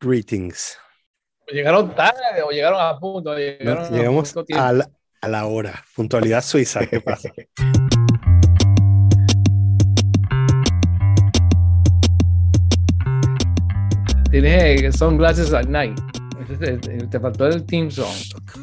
Greetings. Llegaron tarde o llegaron a punto. Llegaron no, llegamos a, a, la, a la hora. Puntualidad suiza. ¿Qué pasa? Tienes sunglasses at night. Te faltó el Team Song.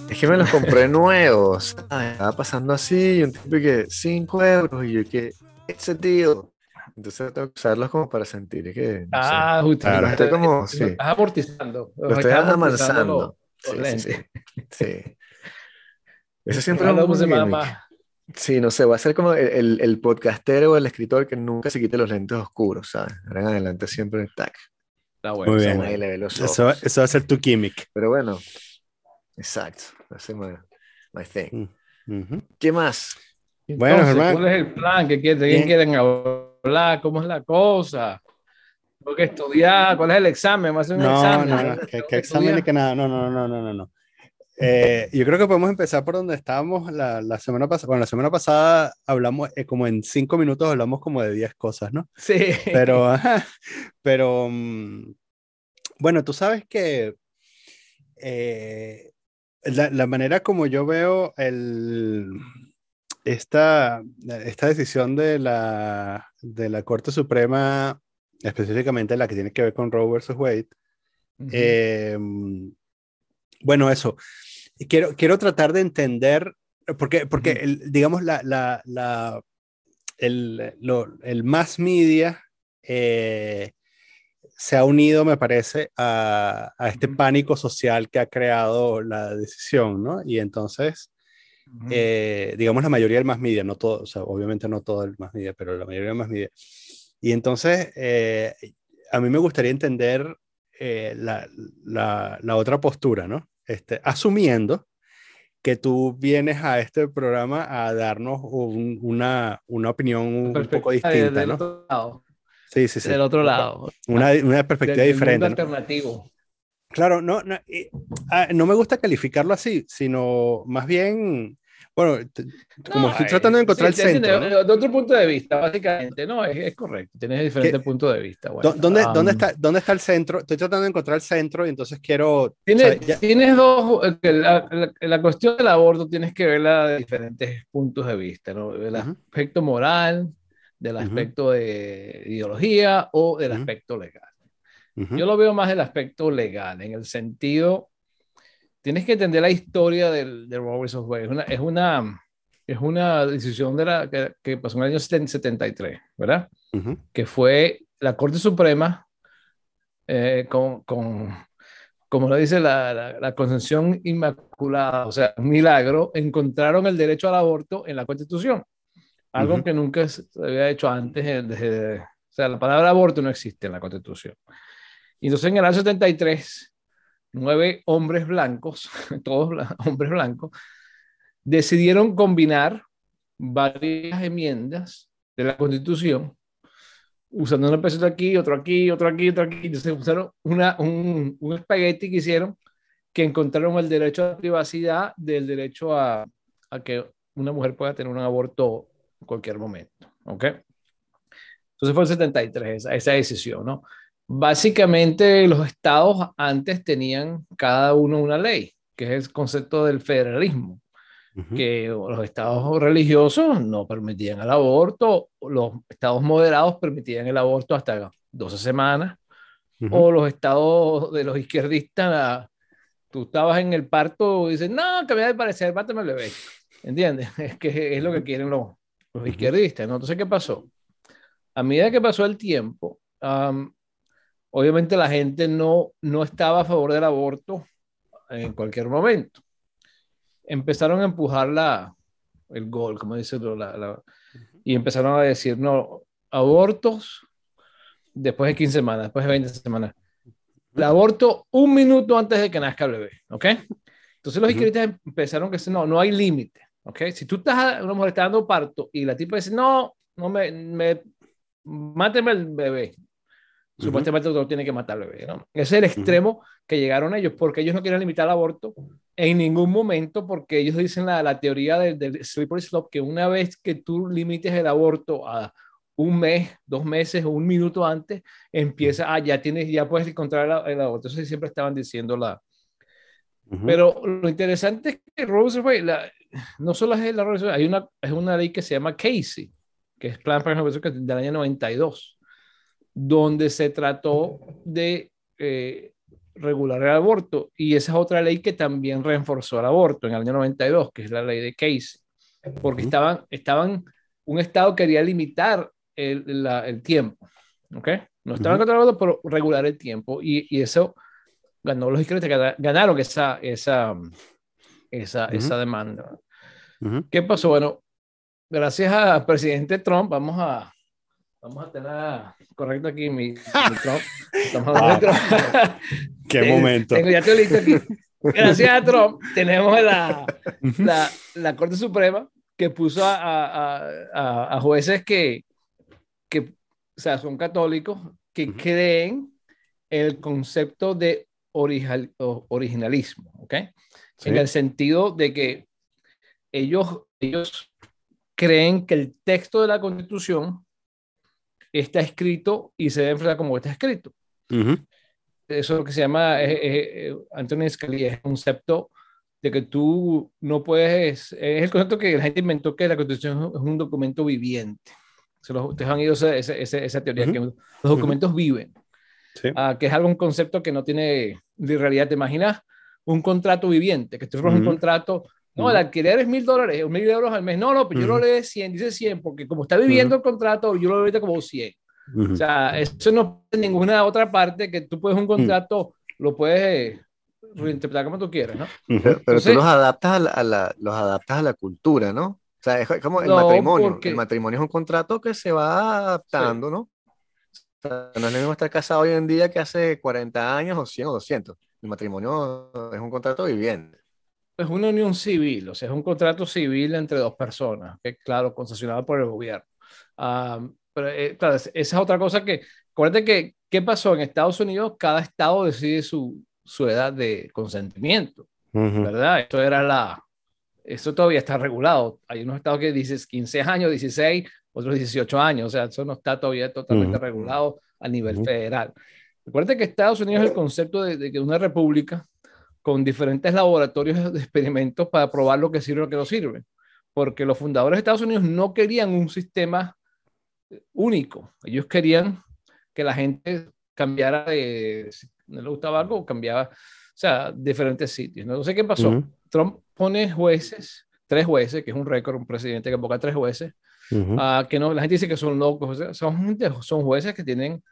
Es que me los compré nuevos. Estaba pasando así y un tipo que 5 euros y yo que ese tío. Entonces tengo que usarlos como para sentir que. No ah, sé, justo. claro, estoy como. Sí, Estás amortizando. lo estoy Estás amansando. los- Sí, sí, sí. Eso siempre es un más-. Sí, no sé, va a ser como el, el, el podcastero o el escritor que nunca se quite los lentes oscuros, ¿sabes? Ahora en adelante siempre tac. Está bueno. Muy está bien. Ahí bueno. le ve los Eso, ojos. eso va a ser tu gimmick. Pero bueno, exacto. Ese es my, my thing. Ujú. ¿Qué más? Bueno, Entonces, Germán. ¿Cuál es el plan? ¿Qué quieren? ¿De Bien. Hablar? ¿Cómo es la cosa? ¿Tengo que estudiar? ¿Cuál es el examen? ¿Va a ser un No, examen? no, no. Tengo ¿Qué, que qué examen ni que nada? No, no, no, no, no, no. Eh, yo creo que podemos empezar por donde estábamos la, la semana pasada. Bueno, la semana pasada hablamos, eh, como en cinco minutos hablamos como de 10 cosas, ¿no? Sí. Pero, pero, mm, bueno, tú sabes que eh, la, la manera como yo veo el, esta, esta decisión de la, de la Corte Suprema, específicamente la que tiene que ver con Roe versus Wade, eh, bueno, eso. Quiero, quiero tratar de entender, porque, porque el- digamos, la, la, la- el, lo- el mass media eh, se ha unido, me parece, a, a este pánico social que ha creado la decisión, ¿no? Y entonces, Ujú. eh, digamos, la mayoría del mass media, no todo, o sea, obviamente no todo el mass media, pero la mayoría del mass media. Y entonces, eh, a mí me gustaría entender eh, la, la- la otra postura, ¿no? Este, asumiendo que tú vienes a este programa a darnos un- una, una opinión un poco Perspectiva de- distinta, del ¿no? otro lado. Sí, sí, sí. Del otro lado. Una, una perspectiva Del- del diferente. mundo ¿no? alternativo. Claro, no, no, y, ah, no me gusta calificarlo así, sino más bien, bueno, como No, estoy eh, tratando de encontrar sí, el centro, entiendo, ¿no? De otro punto de vista, básicamente. No, es, es correcto. Tienes diferentes puntos de vista. bueno. ¿Dó- ¿Dónde, ¿dónde, Um, está, ¿Dónde está el centro? Estoy tratando de encontrar el centro y entonces quiero... Tienes, o sea, ya- tienes dos, eh, la, la- la cuestión del aborto tienes que verla de diferentes puntos de vista, ¿no? El Ujú. aspecto moral, del aspecto de ideología o del Ujú. aspecto legal. Yo lo veo más del aspecto legal, en el sentido, tienes que entender la historia del, de Roe vs. Wade. Es una, es una, es una decisión de la, que, que pasó en el año 73, ¿verdad? ujú, que fue la Corte Suprema eh, con, con, como lo dice la, la, la Concepción Inmaculada, o sea, un milagro, encontraron el derecho al aborto en la Constitución, algo Ujú. que nunca se había hecho antes, eh, desde- o sea, la palabra aborto no existe en la Constitución. Y entonces en el año 73, nueve hombres blancos, todos hombres blancos, decidieron combinar varias enmiendas de la Constitución, usando un peso aquí, otro aquí, otro aquí, otro aquí. Entonces usaron una, un, un espagueti que hicieron que encontraron el derecho a la privacidad del derecho a, a que una mujer pueda tener un aborto en cualquier momento. ¿Ok? Entonces fue el 73 esa, esa decisión, ¿no? Básicamente los estados antes tenían cada uno una ley, que es el concepto del federalismo que los estados religiosos no permitían el aborto, los estados moderados permitían el aborto hasta 12 semanas, o los estados de los izquierdistas, tú estabas en el parto y dices, no, cambiar de parecer, mátame el bebé. ¿Entiendes? Es que es lo que quieren los, los izquierdistas. ¿no? Entonces, ¿qué pasó? A medida que pasó el tiempo, obviamente la gente no, no estaba a favor del aborto en cualquier momento. Empezaron a empujar la, el gol, como dice, la, la- y empezaron a decir, no, abortos después de 15 semanas, después de 20 semanas. El aborto un minuto antes de que nazca el bebé, ¿ok? Entonces los Ujú. izquierdistas empezaron a decir, no, no hay límite, ¿ok? Si tú estás, una mujer está dando parto y la tipa dice, no, no me, me máteme el bebé. Supuestamente el doctor tiene que matar al bebé, ¿no? Ese es el extremo que llegaron ellos, porque ellos no quieren limitar el aborto en ningún momento, porque ellos dicen la, la teoría del, del slippery slope, que una vez que tú limites el aborto a un mes, dos meses o un minuto antes, empieza, ah, ya tienes, ya puedes encontrar el, el aborto. Eso siempre estaban diciendo la... Pero lo interesante es que la, no solo es la Roosevelt, hay una, es una ley que se llama Casey, que es Plan para del año 92, donde se trató de eh, regular el aborto. Y esa es otra ley que también reforzó el aborto en el año 92, que es la ley de Casey, porque estaban, estaban, un Estado quería limitar el, la, el tiempo, ¿ok? No estaban contra el aborto, pero regular el tiempo. Y, y eso ganó los izquierdistas, ganaron esa, esa, esa, esa demanda. ¿Qué pasó? Bueno, gracias al presidente Trump, vamos a, vamos a tener correcto aquí mi, mi Trump. Estamos ah, Trump. Qué momento. Tengo, ya estoy listo aquí. Gracias a Trump tenemos la, la, la Corte Suprema que puso a, a, a, a jueces que, que o sea, son católicos, que creen el concepto de original, originalismo, ¿ok? Sí. En el sentido de que ellos, ellos creen que el texto de la Constitución está escrito y se debe enfrentar como está escrito. Uh -huh. Eso es lo que se llama, eh, eh, Antonio Scalia, es el concepto de que tú no puedes, es el concepto que la gente inventó que la Constitución es un documento viviente. Se los, ustedes han ido esa, esa, esa teoría, uh -huh. que los documentos uh -huh. viven, sí. uh, que es algo, un concepto que no tiene de realidad. ¿Te imaginas un contrato viviente? Que tú firmas un contrato no, el alquiler es mil dólares, mil euros al mes. No, no, pero pues yo lo leo 100, dice 100, porque como está viviendo el contrato, yo lo leo como 100. O sea, eso no es ninguna otra parte que tú puedes un contrato, lo puedes reinterpretar como tú quieras, ¿no? Pero, pero Entonces, tú los adaptas a la, a la, los adaptas a la cultura, ¿no? O sea, es como el no, matrimonio. Porque... El matrimonio es un contrato que se va adaptando, sí. ¿no? O sea, no es lo mismo estar casado hoy en día que hace 40 años o 100 o 200. El matrimonio es un contrato viviente es una unión civil, o sea, es un contrato civil entre dos personas, que claro, concesionado por el gobierno. Um, pero eh, claro, esa es otra cosa que, acuérdate que, ¿qué pasó? En Estados Unidos, cada estado decide su, su edad de consentimiento, uh -huh. ¿verdad? Esto era la, esto todavía está regulado. Hay unos estados que dicen 15 años, 16, otros 18 años, o sea, eso no está todavía totalmente uh -huh. regulado a nivel uh -huh. federal. Recuerda que Estados Unidos el concepto de, de que una república con diferentes laboratorios de experimentos para probar lo que sirve y lo que no sirve. Porque los fundadores de Estados Unidos no querían un sistema único. Ellos querían que la gente cambiara de, si no le gustaba algo, cambiaba, o sea, diferentes sitios. No, sé qué pasó. Uh -huh. Trump pone jueces, tres jueces, que es un récord, un presidente que ponga tres jueces, uh -huh. uh, que no, la gente dice que son locos, son, son jueces que tienen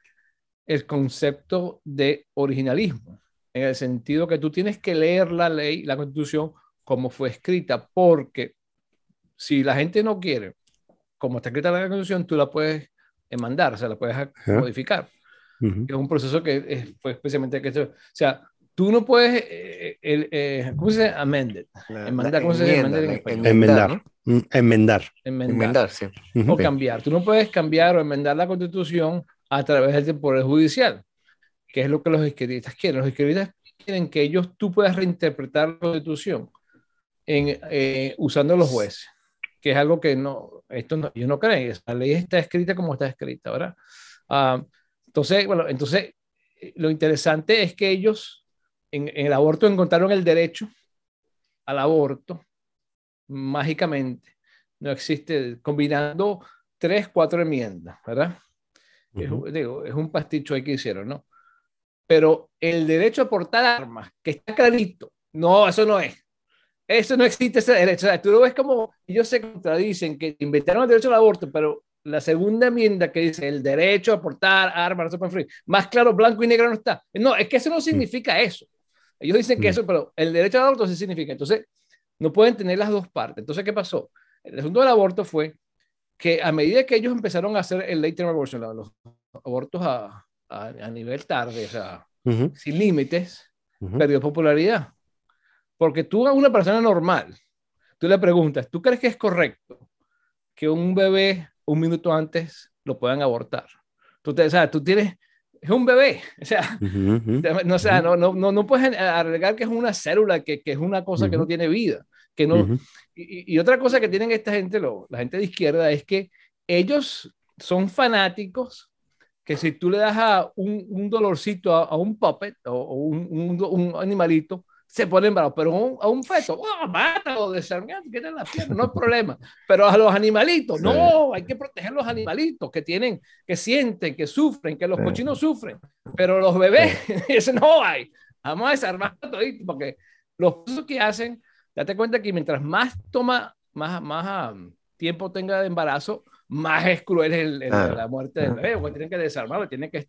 el concepto de originalismo en el sentido que tú tienes que leer la ley, la constitución, como fue escrita, porque si la gente no quiere, como está escrita la constitución, tú la puedes mandar, o sea, la puedes uh modificar. Uh -huh. Es un proceso que es, fue especialmente que, o sea, tú no puedes, eh, eh, eh, ¿cómo se dice? Amended. Enmendar, ¿cómo se dice? Enmendar en español. Enmendar. ¿no? Mm, enmendar. Enmendar. Enmendar, sí. Uh -huh. O cambiar. Tú no puedes cambiar o enmendar la constitución a través del Poder Judicial que es lo que los izquierdistas quieren. Los izquierdistas quieren que ellos tú puedas reinterpretar la constitución en, eh, usando los jueces, que es algo que no, esto no, ellos no creen. La ley está escrita como está escrita, ¿verdad? Uh, entonces, bueno, entonces lo interesante es que ellos en, en, el aborto encontraron el derecho al aborto mágicamente. No existe, combinando tres, cuatro enmiendas, ¿verdad? Uh -huh. es, digo, es un pasticho ahí que hicieron, ¿no? Pero el derecho a portar armas, que está clarito, no, eso no es. Eso no existe ese derecho. O sea, tú lo ves como ellos se contradicen, que inventaron el derecho al aborto, pero la segunda enmienda que dice el derecho a portar armas, no se más claro, blanco y negro no está. No, es que eso no significa eso. Ellos dicen que eso, pero el derecho al aborto sí significa. Entonces, no pueden tener las dos partes. Entonces, ¿qué pasó? El asunto del aborto fue que a medida que ellos empezaron a hacer el late term abortion, los abortos a, a, a nivel tarde, o sea, uh -huh. sin límites, uh -huh. perdió popularidad. Porque tú a una persona normal, tú le preguntas, ¿tú crees que es correcto que un bebé un minuto antes lo puedan abortar? Tú, te, o sea, tú tienes, es un bebé, o sea, uh -huh. no, o sea no, no, no, no, puedes arreglar que es una célula, que, que es una cosa que no tiene vida. Que no, y, y, otra cosa que tienen esta gente, lo, la gente de izquierda, es que ellos son fanáticos que si tú le das a un, un dolorcito a, un puppet o, un, un, un, animalito, se ponen bravos, pero a un feto, oh, mátalo, desarmando, que la pierna, no hay problema. Pero a los animalitos, no, hay que proteger los animalitos que tienen, que sienten, que sufren, que los cochinos sufren, pero los bebés, ese no hay. Vamos a desarmar todo, porque los que hacen, date cuenta que mientras más toma, más, más um, tiempo tenga de embarazo, más es cruel el, la muerte del bebé, porque tienen que desarmarlo, tienen que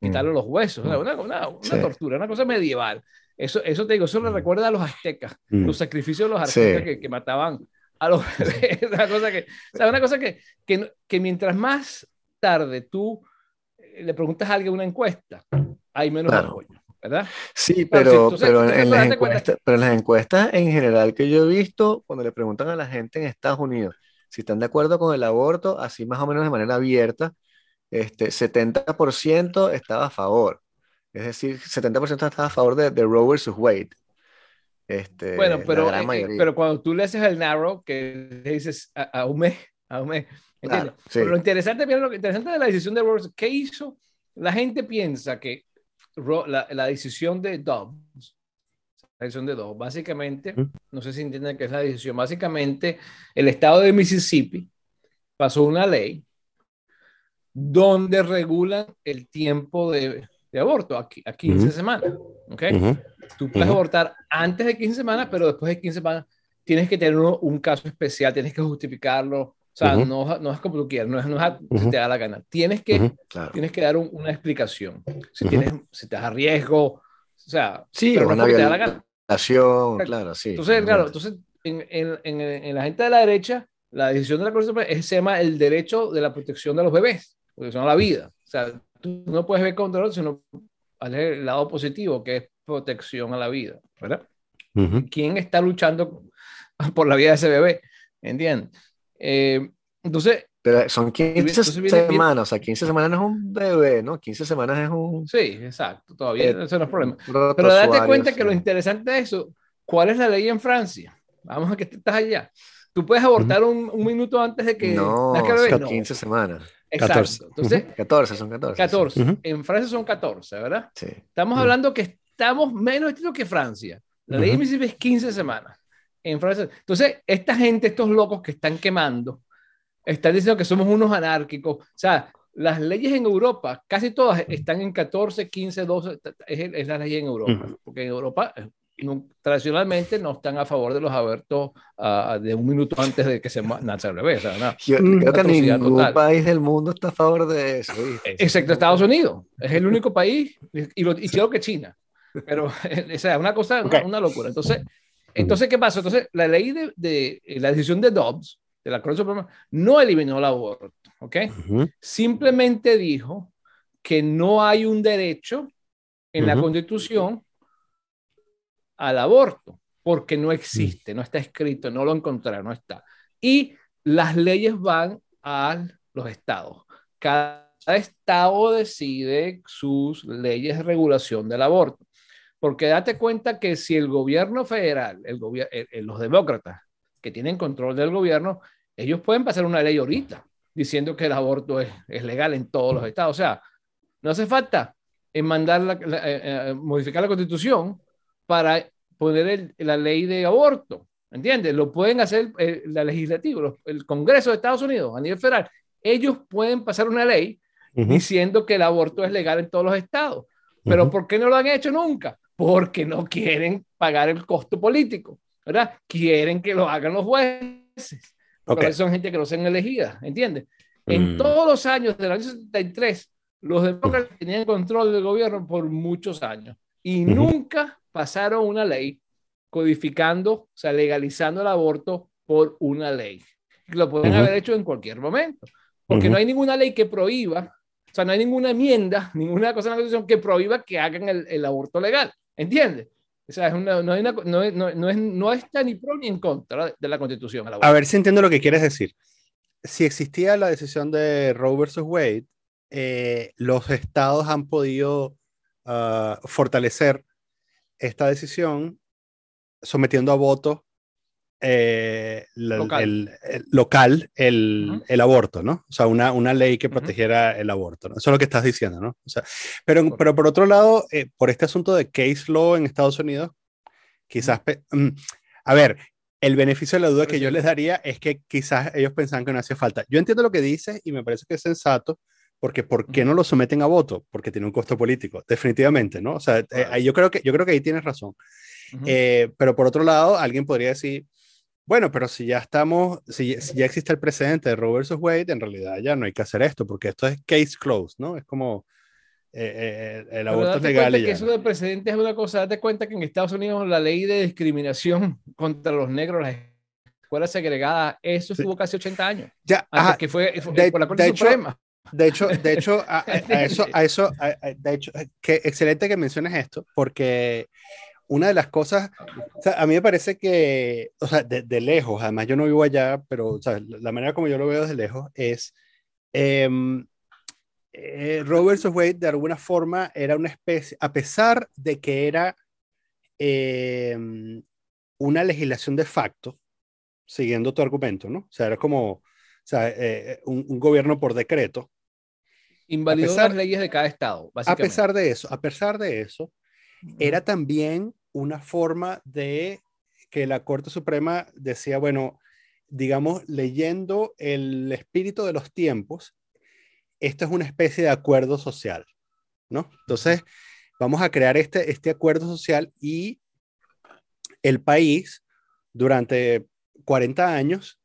quitarle mm. los huesos, una, una, una tortura, una cosa medieval. Eso, eso te digo, eso le mm. recuerda a los aztecas, mm. los sacrificios de los aztecas que, que, mataban a los bebés. una cosa que, o sea, una cosa que, que, que mientras más tarde tú eh, le preguntas a alguien una encuesta, hay menos apoyo. ¿verdad? Sí, pero, pero, en las encuestas, pero en las encuestas en general que yo he visto, cuando le preguntan a la gente en Estados Unidos si están de acuerdo con el aborto, así más o menos de manera abierta, este 70% estaba a favor. Es decir, 70% estaba a favor de, de Roe versus Wade. Este, bueno, pero, eh, pero cuando tú le haces el narrow, que le dices a, un mes, a un mes, Pero lo interesante, lo interesante de la decisión de Roe, ¿qué hizo? La gente piensa que la, la decisión de Dobbs la decisión de dos. Básicamente, no sé si entienden qué es la decisión. Básicamente, el estado de Mississippi pasó una ley donde regulan el tiempo de, de aborto a, a 15 semanas. ¿Ok? Tú puedes abortar antes de 15 semanas, pero después de 15 semanas tienes que tener un, caso especial, tienes que justificarlo. O sea, no, no, es como tú quieras, no es, no es si te da la gana. Tienes que, tienes que dar una explicación. Si, tienes, si te das a riesgo, o sea, sí, pero no te da la gana claro, sí. Entonces, claro, entonces en, en, en, la gente de la derecha, la decisión de la Corte Suprema es, se llama el derecho de la protección de los bebés, protección a la vida. O sea, tú no puedes ver contra otro, sino al lado positivo, que es protección a la vida, ¿verdad? ¿Quién está luchando por la vida de ese bebé? ¿Entiendes? Eh, entonces, pero son 15 semanas, o sea, 15 semanas no es un bebé, ¿no? 15 semanas es un... Sí, exacto, todavía eh, eso no es problema. Pero date cuenta que lo interesante de eso, ¿cuál es la ley en Francia? Vamos a que estás allá. Tú puedes abortar un, un, minuto antes de que... No, son 15 semanas. Exacto. 14. Entonces, 14, son 14. 14. En Francia son 14, ¿verdad? Sí. Estamos hablando que estamos menos estilos que Francia. La ley en es 15 semanas. En Francia. Entonces, esta gente, estos locos que están quemando, están diciendo que somos unos anárquicos. O sea, las leyes en Europa, casi todas están en 14, 15, 12, es, la ley en Europa, porque en Europa eh, tradicionalmente no están a favor de los abortos uh, de un minuto antes de que se nace el bebé. O sea, no, Yo creo que ningún país del mundo está a favor de eso. Excepto Estados Unidos, es el único país, y, lo, y creo que China, pero o sea, una cosa, una, locura. Entonces, entonces, ¿qué pasa? Entonces, la ley de, de la decisión de Dobbs, de la Corte Suprema no eliminó el aborto, ¿ok? Simplemente dijo que no hay un derecho en la Constitución al aborto, porque no existe, no está escrito, no lo encontraron, no está. Y las leyes van a los estados. Cada estado decide sus leyes de regulación del aborto. Porque date cuenta que si el gobierno federal, el los demócratas, que tienen control del gobierno, ellos pueden pasar una ley ahorita diciendo que el aborto es, es legal en todos los estados. O sea, no hace falta en mandar la, eh, eh, modificar la constitución para poner la ley de aborto. ¿Entiendes? Lo pueden hacer el, la legislativa, el Congreso de Estados Unidos a nivel federal. Ellos pueden pasar una ley diciendo que el aborto es legal en todos los estados. Pero ¿por qué no lo han hecho nunca? Porque no quieren pagar el costo político. ¿verdad? Quieren que lo hagan los jueces. Porque son gente que no sean elegidas, ¿entiendes? En mm. todos los años del año 73, los demócratas tenían control del gobierno por muchos años y nunca pasaron una ley codificando, o sea, legalizando el aborto por una ley. Lo pueden haber hecho en cualquier momento, porque no hay ninguna ley que prohíba, o sea, no hay ninguna enmienda, ninguna cosa en la Constitución que prohíba que hagan el, el aborto legal, ¿entiendes? O sea, no, no, no, es, no, está ni pro ni en contra de la Constitución. A, ver si entiendo lo que quieres decir. Si existía la decisión de Roe versus Wade, eh, los estados han podido ah, fortalecer esta decisión sometiendo a voto eh, el, local el, el, aborto, ¿no? O sea, una, una ley que protegiera el aborto, ¿no? Eso es lo que estás diciendo, ¿no? O sea, pero, pero por otro lado, eh, por este asunto de case law en Estados Unidos, quizás, mm, a ver, el beneficio de la duda que yo les daría es que quizás ellos pensaban que no hacía falta. Yo entiendo lo que dices y me parece que es sensato, porque ¿por qué no lo someten a voto? Porque tiene un costo político, definitivamente, ¿no? O sea, eh, yo, creo que, yo creo que ahí tienes razón. pero por otro lado, alguien podría decir, bueno, pero si ya estamos, si, ya existe el precedente de Roe vs. Wade, en realidad ya no hay que hacer esto, porque esto es case closed, ¿no? Es como eh, eh, el aborto es legal. Que eso de precedente es una cosa, date cuenta que en Estados Unidos la ley de discriminación contra los negros, las escuelas segregadas, eso estuvo casi 80 años. Ya, antes que fue, por la Corte Suprema. De hecho, de hecho, a, eso, a eso, de hecho, que excelente que menciones esto, porque una de las cosas, a mí me parece que, o sea, de, lejos, además yo no vivo allá, pero o sea, la manera como yo lo veo desde lejos es, eh, eh, Robert Wade de alguna forma era una especie, a pesar de que era em, una legislación de facto, siguiendo tu argumento, ¿no? O sea, era como o sea, eh, un, un, gobierno por decreto. Invalidó las leyes de cada estado, básicamente. A pesar de eso, a pesar de eso, era también una forma de que la Corte Suprema decía, bueno, digamos, leyendo el espíritu de los tiempos, esto es una especie de acuerdo social, ¿no? Entonces, vamos a crear este, este acuerdo social y el país durante 40 años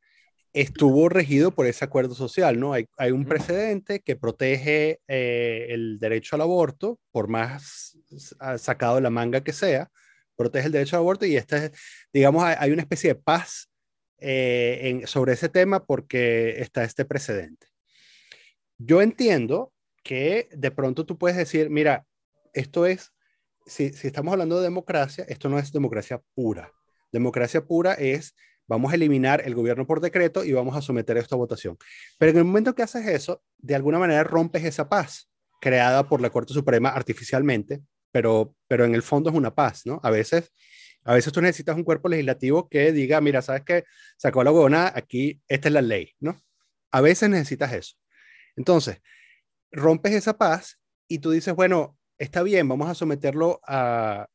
estuvo regido por ese acuerdo social, ¿no? Hay, un precedente que protege eh, el derecho al aborto, por más sacado de la manga que sea, protege el derecho al aborto y este, digamos, hay, una especie de paz eh, sobre ese tema porque está este precedente. Yo entiendo que de pronto tú puedes decir, mira, esto es, si, si estamos hablando de democracia, esto no es democracia pura. Democracia pura es, vamos a eliminar el gobierno por decreto y vamos a someter esto a votación. Pero en el momento que haces eso, de alguna manera rompes esa paz creada por la Corte Suprema artificialmente pero, pero en el fondo es una paz, ¿no? A veces, a veces tú necesitas un cuerpo legislativo que diga, mira, ¿sabes qué? Sacó la huevona, aquí, esta es la ley, ¿no? A veces necesitas eso. Entonces, rompes esa paz y tú dices, bueno, está bien, vamos a someterlo a,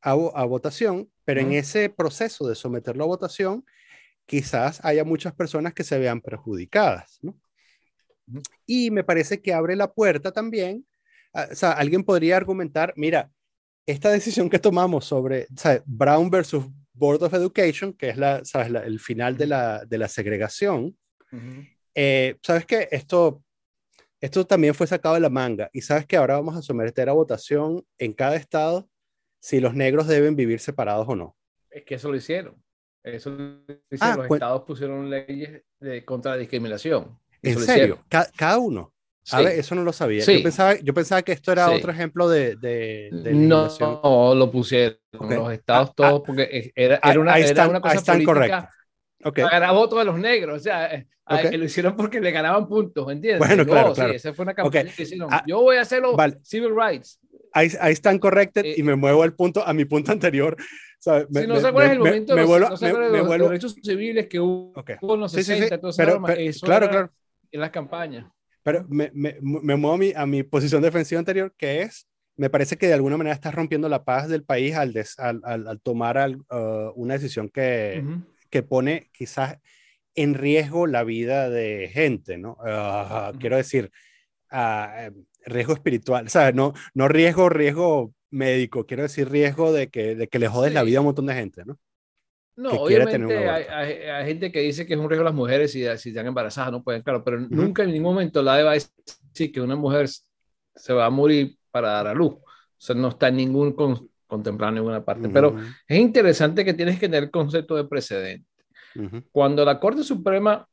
a, votación, pero en ese proceso de someterlo a votación, quizás haya muchas personas que se vean perjudicadas, ¿no? Y me parece que abre la puerta también o sea, alguien podría argumentar, mira, esta decisión que tomamos sobre Brown versus Board of Education, que es la, ¿sabes? el final de la, de la segregación, eh, sabes que esto, esto también fue sacado de la manga y sabes que ahora vamos a someter a votación en cada estado si los negros deben vivir separados o no. Es que eso lo hicieron. Eso lo hicieron. Ah, los estados pusieron leyes de, contra la discriminación. ¿En serio? cada uno. A ver, eso no lo sabía. Yo, pensaba, yo pensaba que esto era otro ejemplo de... de, no, no, lo pusieron los estados ah, todos, ah, porque era, era, una, era una cosa política correcto. Okay. Para votos de los negros, o sea, eh, lo hicieron porque le ganaban puntos, ¿entiendes? Bueno, claro, claro. Sí, esa fue una campaña que hicieron. Ah, yo voy a hacerlo civil rights. Ahí, ahí están corrected eh, y me muevo al punto, a mi punto anterior. ¿sabes? Me, si no se el momento, me, me, vuelvo, no se acuerda los, derechos civiles que hubo, okay. en los 60, sí, sí, sí. Pero, pero, eso claro, claro. en las campañas. Pero me, me, me muevo a mi, a mi, posición defensiva anterior, que es, me parece que de alguna manera estás rompiendo la paz del país al, al, al, tomar al, uh, una decisión que, que pone quizás en riesgo la vida de gente, ¿no? Uh, quiero decir, uh, riesgo espiritual, o sea, no, no riesgo, riesgo médico, quiero decir riesgo de que, de que le jodes la vida a un montón de gente, ¿no? No, obviamente hay, gente que dice que es un riesgo las mujeres si, si están embarazadas, no pueden, claro, pero nunca en ningún momento la va a decir que una mujer se va a morir para dar a luz. O sea, no está en ningún con, contemplado en ninguna parte. Pero es interesante que tienes que tener el concepto de precedente. Cuando la Corte Suprema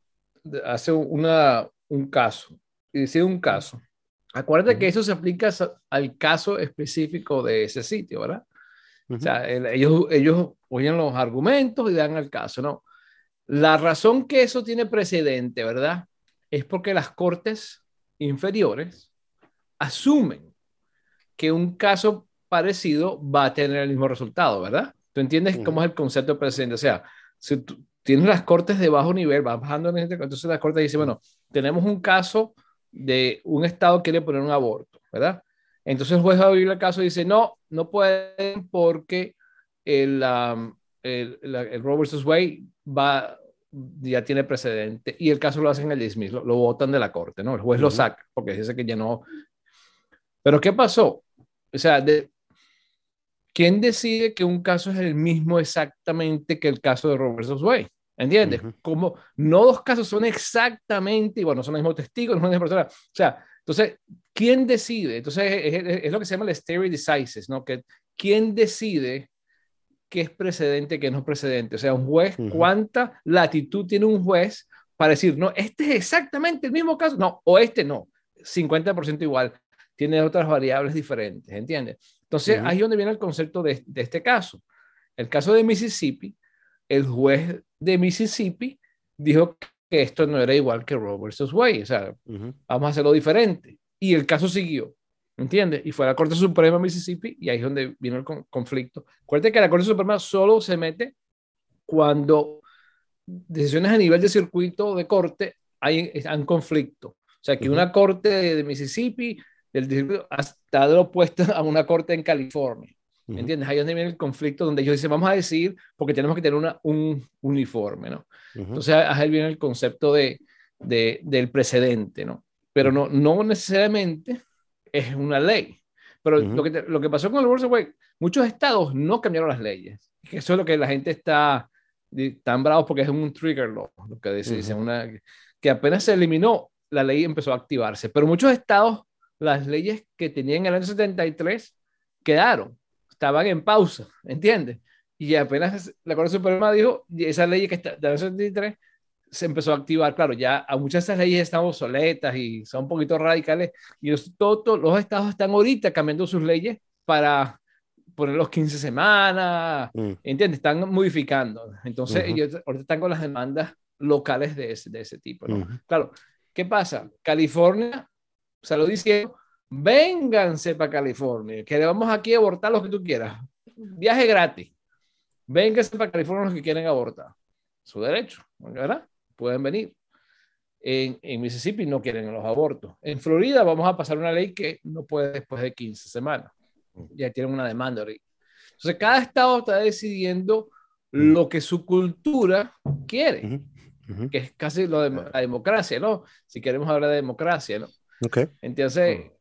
hace una, un caso, y decide un caso, acuérdate que eso se aplica al caso específico de ese sitio, ¿verdad? O sea, ellos, ellos oyen los argumentos y dan el caso, ¿no? La razón que eso tiene precedente, ¿verdad? Es porque las cortes inferiores asumen que un caso parecido va a tener el mismo resultado, ¿verdad? ¿Tú entiendes cómo es el concepto de precedente? O sea, si tú tienes las cortes de bajo nivel, vas bajando en este, entonces la corte dice, bueno, tenemos un caso de un estado que quiere poner un aborto, ¿verdad? Entonces el juez va a abrir el caso y dice, no, no pueden porque el, el, el Roe vs. Wade va, ya tiene precedente y el caso lo hacen el dismiss, lo, votan de la corte, ¿no? El juez lo saca porque dice que ya no. Pero ¿qué pasó? O sea, de, ¿quién decide que un caso es el mismo exactamente que el caso de Roe vs. Wade? ¿Entiendes? Como no dos casos son exactamente igual, no son los mismos testigos, no son las mismas personas. O sea, entonces, ¿quién decide? Entonces, es, lo que se llama el stare decisis, ¿no? Que, ¿Quién decide qué es precedente, qué no es precedente? O sea, un juez, ¿cuánta latitud tiene un juez para decir, no, este es exactamente el mismo caso? No, o este no, 50% igual, tiene otras variables diferentes, ¿entiendes? Entonces, ahí es donde viene el concepto de, de este caso. El caso de Mississippi, el juez de Mississippi dijo que esto no era igual que Roe versus Wade, o sea, vamos a hacerlo diferente. Y el caso siguió, ¿entiendes? Y fue a la Corte Suprema de Mississippi y ahí es donde vino el conflicto. Acuérdate que la Corte Suprema solo se mete cuando decisiones a nivel de circuito de corte hay, un conflicto. O sea, que una corte de, Mississippi del está opuesta a una corte en California. ¿Me entiendes? Ahí es donde viene el conflicto donde ellos dicen, vamos a decir, porque tenemos que tener una, un uniforme, ¿no? Entonces, ahí viene el concepto de, de, del precedente, ¿no? Pero no, no necesariamente es una ley. Pero lo, que lo que pasó con el World Wide, muchos estados no cambiaron las leyes. Eso es lo que la gente está tan bravo porque es un trigger law, lo que dice, una, que apenas se eliminó, la ley empezó a activarse. Pero muchos estados, las leyes que tenían en el año 73 quedaron estaban en pausa, ¿entiendes? Y apenas la Corte Suprema dijo, esa ley que está de 73 se empezó a activar, claro, ya a muchas de esas leyes están obsoletas y son un poquito radicales, y los, todos los estados están ahorita cambiando sus leyes para poner los 15 semanas, mm. ¿entiendes? Están modificando. Entonces, ellos ahorita están con las demandas locales de ese, de ese tipo, ¿no? Claro, ¿qué pasa? California, se lo diciendo, vénganse para California, que le vamos aquí a abortar lo que tú quieras. Viaje gratis. Vénganse para California los que quieren abortar. Su derecho, ¿verdad? Pueden venir. En, en, Mississippi no quieren los abortos. En Florida vamos a pasar una ley que no puede después de 15 semanas. Ya tienen una demanda ahorita. Entonces, cada estado está decidiendo lo que su cultura quiere, que es casi lo de la democracia, ¿no? Si queremos hablar de democracia, ¿no? Okay. Entonces,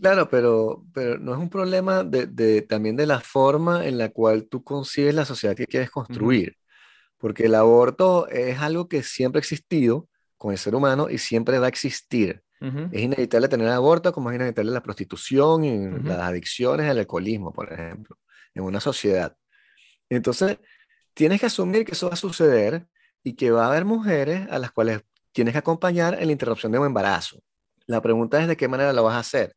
claro, pero, pero no es un problema de, también de la forma en la cual tú concibes la sociedad que quieres construir. Porque el aborto es algo que siempre ha existido con el ser humano y siempre va a existir. Es inevitable tener aborto como es inevitable la prostitución y las adicciones, el alcoholismo, por ejemplo, en una sociedad. Entonces, tienes que asumir que eso va a suceder y que va a haber mujeres a las cuales tienes que acompañar en la interrupción de un embarazo. La pregunta es de qué manera lo vas a hacer.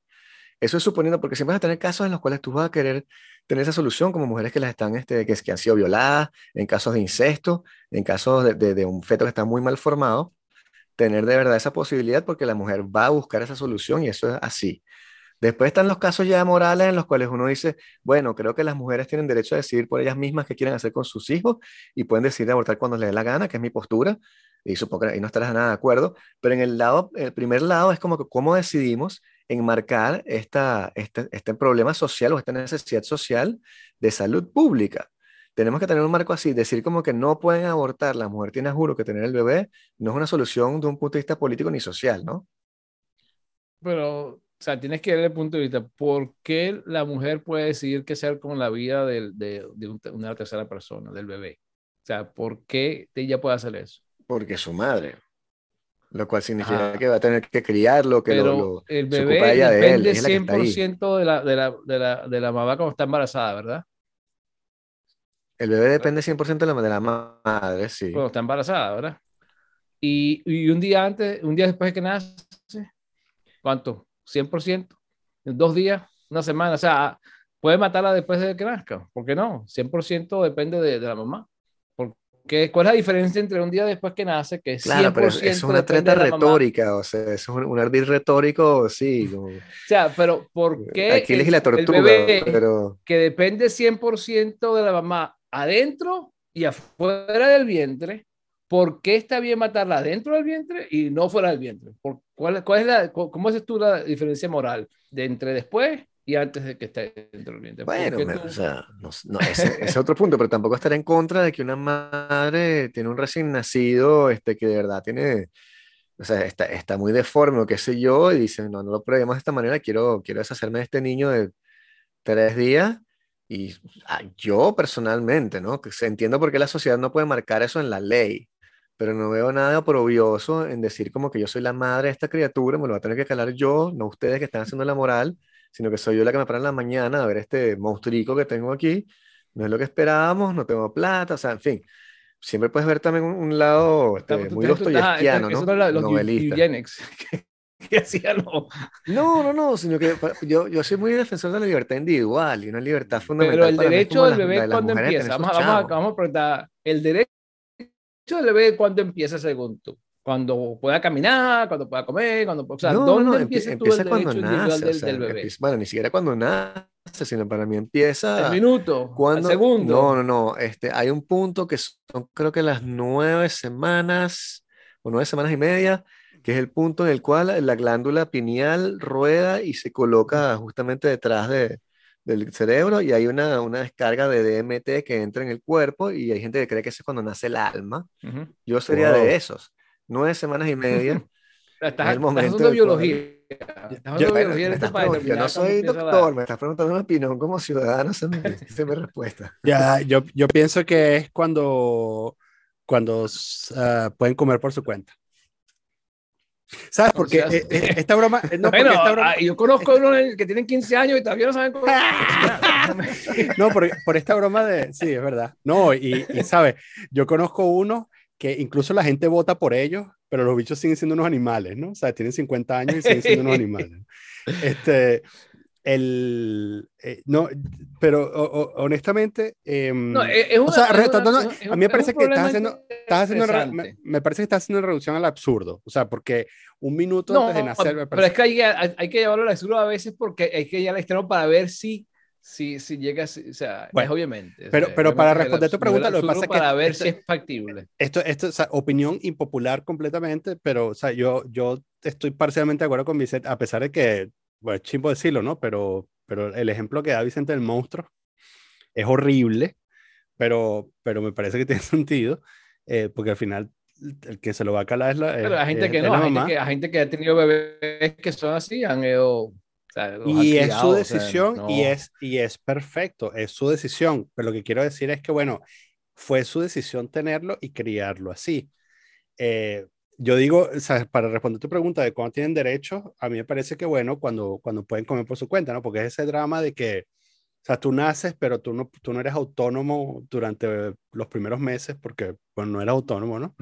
Eso es suponiendo, porque siempre vas a tener casos en los cuales tú vas a querer tener esa solución, como mujeres que las están, este, que, que han sido violadas, en casos de incesto, en casos de, de, un feto que está muy mal formado, tener de verdad esa posibilidad porque la mujer va a buscar esa solución y eso es así. Después están los casos ya morales en los cuales uno dice, bueno, creo que las mujeres tienen derecho a decidir por ellas mismas qué quieren hacer con sus hijos y pueden decidir abortar cuando les dé la gana, que es mi postura, y supongo que no estarás nada de acuerdo, pero en el lado, el primer lado es como que cómo decidimos enmarcar esta, este, este problema social o esta necesidad social de salud pública. Tenemos que tener un marco así, decir como que no pueden abortar, la mujer tiene juro que tener el bebé, no es una solución de un punto de vista político ni social, ¿no? Pero, o sea, tienes que ver el punto de vista, ¿por qué la mujer puede decidir qué hacer con la vida de, de una tercera persona, del bebé? O sea, ¿por qué ella puede hacer eso? Porque es su madre. Lo cual significa que va a tener que criarlo, que lo, el bebé depende 100% de la, de, la, de, la, de la mamá cuando está embarazada, ¿verdad? El bebé depende 100% de la, de la madre, sí. Cuando está embarazada, ¿verdad? Y, y, un día antes, un día después de que nace, ¿cuánto? 100%. En dos días, una semana, o sea, puede matarla después de que nazca, ¿por qué no? 100% depende de, de la mamá. ¿Cuál es la diferencia entre un día después que nace, que es claro, pero es, una treta retórica, o sea, es un, un ardid retórico, sí. O sea, pero ¿por qué Aquí el, la tortuga, bebé pero... que depende 100% de la mamá adentro y afuera del vientre, ¿por qué está bien matarla dentro del vientre y no fuera del vientre? ¿Por, cuál, cuál, es la, ¿Cómo es tú la diferencia moral de entre después y antes de que esté dentro del vientre? Bueno, o sea, no, ese, es otro punto, pero tampoco estaré en contra de que una madre tiene un recién nacido este, que de verdad tiene, o sea, está, está muy deforme o qué sé yo, y dice, no, no lo probemos de esta manera, quiero, quiero deshacerme de este niño de tres días. Y ah, yo personalmente, ¿no? Que entiendo por qué la sociedad no puede marcar eso en la ley, pero no veo nada oprobioso en decir como que yo soy la madre de esta criatura, me lo va a tener que calar yo, no ustedes que están haciendo la moral, sino que soy yo la que me para en la mañana a ver este monstruico que tengo aquí, no es lo que esperábamos, no tengo plata, o sea, en fin, siempre puedes ver también un, lado este, muy dostoyevskiano, ¿no? Los Novelista. que hacían no. No, no, no, sino que yo, yo soy muy defensor de la libertad individual y una libertad fundamental. Pero el derecho del bebé, ¿cuándo empieza? Vamos, vamos, vamos, a preguntar, el derecho del bebé, ¿cuándo empieza según tú? Cuando pueda caminar, cuando pueda comer, cuando o sea, ¿dónde empieza, empieza tú el derecho individual del, del, bebé? bueno, ni siquiera cuando nace, sino para mí empieza... El minuto, cuando, el segundo. No, no, no, este, hay un punto que son creo que las nueve semanas o nueve semanas y media, que es el punto en el cual la glándula pineal rueda y se coloca justamente detrás de, del cerebro y hay una, una, descarga de DMT que entra en el cuerpo y hay gente que cree que eso es cuando nace el alma. Yo sería de esos. Nueve semanas y media. estás, el momento de biología. Yo, biología este yo no soy doctor, me estás preguntando una opinión como ciudadano, esa es mi respuesta. Ya, yo, yo pienso que es cuando, cuando uh, pueden comer por su cuenta. ¿Sabes? Porque eh, eh, esta broma. No, bueno, esta broma, ah, yo conozco uno que tienen 15 años y todavía no saben cómo. no, por, por, esta broma de. Sí, es verdad. No, y, y ¿sabes? Yo conozco uno que incluso la gente vota por ellos, pero los bichos siguen siendo unos animales, ¿no? O sea, tienen 50 años y siguen siendo unos animales. Este, el, eh, no, pero honestamente, em, no, es o sea, a mí me parece que estás haciendo, estás haciendo me, parece que estás haciendo una reducción al absurdo, o sea, porque un minuto antes de nacer, me pero es que hay, hay, que llevarlo al absurdo a veces porque hay que ir al extremo para ver si si, si llega, o sea, es obviamente. Pero, pero para responder tu pregunta, lo que pasa es que... Para ver si es factible. Esto, esto o sea, opinión impopular completamente, pero, o sea, yo, yo estoy parcialmente de acuerdo con Vicente, a pesar de que bueno, es chimbo decirlo, ¿no? Pero, pero el ejemplo que da Vicente del monstruo es horrible, pero, pero me parece que tiene sentido, eh, porque al final el que se lo va a calar es la. Pero hay gente que no, hay gente que, gente que, ha tenido bebés que son así, han ido. Y es su decisión y, es, y es perfecto, es su decisión. Pero lo que quiero decir es que, bueno, fue su decisión tenerlo y criarlo así. Eh, yo digo, para responder tu pregunta de cuándo tienen derecho, a mí me parece que bueno, cuando, cuando pueden comer por su cuenta, ¿no? Porque es ese drama de que, sea, tú naces, pero tú no, tú no eres autónomo durante los primeros meses porque, bueno, no eres autónomo, ¿no?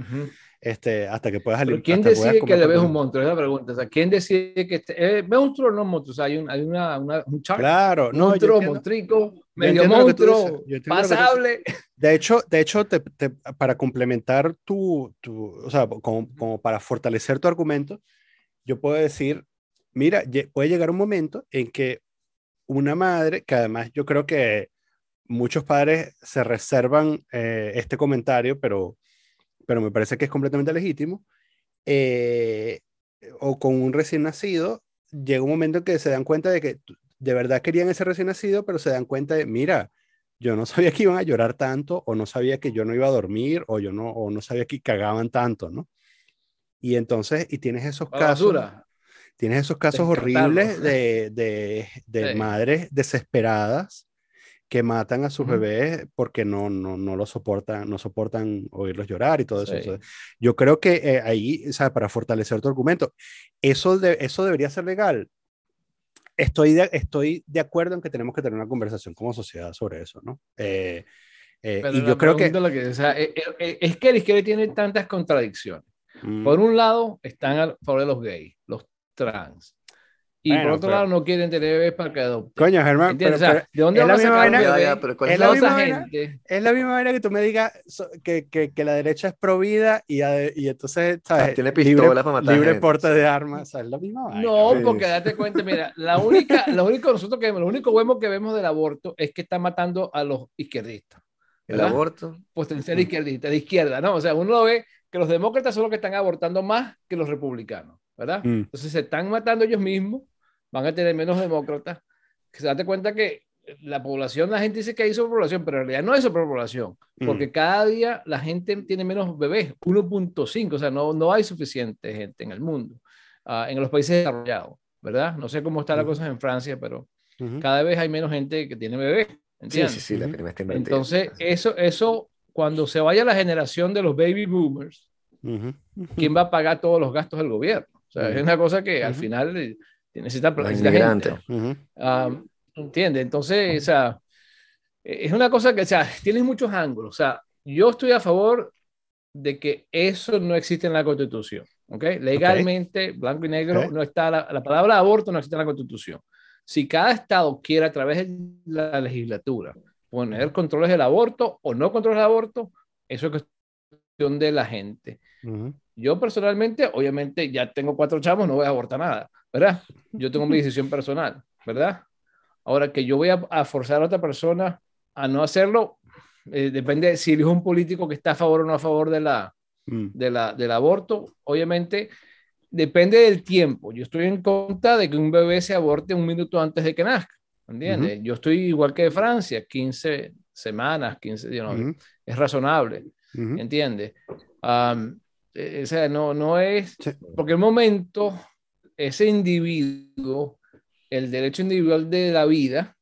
este, hasta que puedas salir. ¿Quién decide que le ves un monstruo? Es la pregunta. O sea, ¿quién decide que este, es monstruo o no monstruo? O sea, hay, un, hay una, un chart. Claro, no, monstruo, montrico, medio monstruo, pasable. De hecho, de hecho te, te, para complementar tu, tu o sea, como, como, para fortalecer tu argumento, yo puedo decir, mira, puede llegar un momento en que una madre, que además yo creo que muchos padres se reservan eh, este comentario, pero, pero me parece que es completamente legítimo, eh, o con un recién nacido, llega un momento en que se dan cuenta de que de verdad querían ese recién nacido, pero se dan cuenta de, mira, yo no sabía que iban a llorar tanto, o no sabía que yo no iba a dormir, o yo no, o no sabía que cagaban tanto, ¿no? Y entonces, y tienes esos casos, tienes esos casos horribles de, de, de madres desesperadas que matan a sus bebés porque no, no, no lo soportan, no soportan oírlos llorar y todo eso. yo creo que eh, ahí, o sea, para fortalecer tu argumento, eso, de, eso debería ser legal estoy de, estoy de acuerdo en que tenemos que tener una conversación como sociedad sobre eso, ¿no? Eh, eh, y yo creo que... que o sea, eh, es que la izquierda tiene tantas contradicciones. Mm. Por un lado, están a favor de los gays, los trans, y por otro lado no quieren tener bebés para que adopten. Coño, Germán, pero, ¿de dónde es la misma vaina, es, la misma vaina, es la misma manera que tú me digas que, que, que, la derecha es provida y, y entonces, ¿sabes? Tiene pistolas para matar Libre porte de armas, ¿sabes? Es la misma vaina. No, porque date cuenta, mira, la única, lo único nosotros que lo único bueno que vemos del aborto es que está matando a los izquierdistas. el aborto. Potencial izquierdista, de izquierda, ¿no? O sea, uno ve que los demócratas son los que están abortando más que los republicanos, ¿verdad? Mm. Entonces se están matando ellos mismos, van a tener menos demócratas. Que se date cuenta que la población, la gente dice que hay sobrepoblación, pero en realidad no hay sobrepoblación, mm. porque cada día la gente tiene menos bebés, 1.5, o sea, no, no hay suficiente gente en el mundo, uh, en los países desarrollados, ¿verdad? No sé cómo está la cosa en Francia, pero cada vez hay menos gente que tiene bebés. ¿entiendes? Sí, sí, sí, la está Entonces, eso, eso, cuando se vaya la generación de los baby boomers, ¿quién va a pagar todos los gastos del gobierno? O sea, es una cosa que al final eh, necesita, necesita gente. ¿Entiendes? Entonces, o sea, es una cosa que, o sea, tienes muchos ángulos. O sea, yo estoy a favor de que eso no existe en la Constitución. ¿Ok? Legalmente, blanco y negro, no está la, la, palabra aborto no existe en la Constitución. Si cada estado quiere a través de la legislatura poner controles del aborto o no controles del aborto, eso es cuestión de la gente. Yo personalmente, obviamente, ya tengo cuatro chavos, no voy a abortar nada, ¿verdad? Yo tengo mi decisión personal, ¿verdad? Ahora que yo voy a, forzar a otra persona a no hacerlo, eh, depende si es un político que está a favor o no a favor de la, mm. de la, del aborto. Obviamente, depende del tiempo. Yo estoy en contra de que un bebé se aborte un minuto antes de que nazca. ¿Entiendes? Yo estoy igual que de Francia, 15 semanas, 15 días, es razonable. ¿Entiendes? Eh, o sea, no, no es, porque el momento, ese individuo el derecho individual de la vida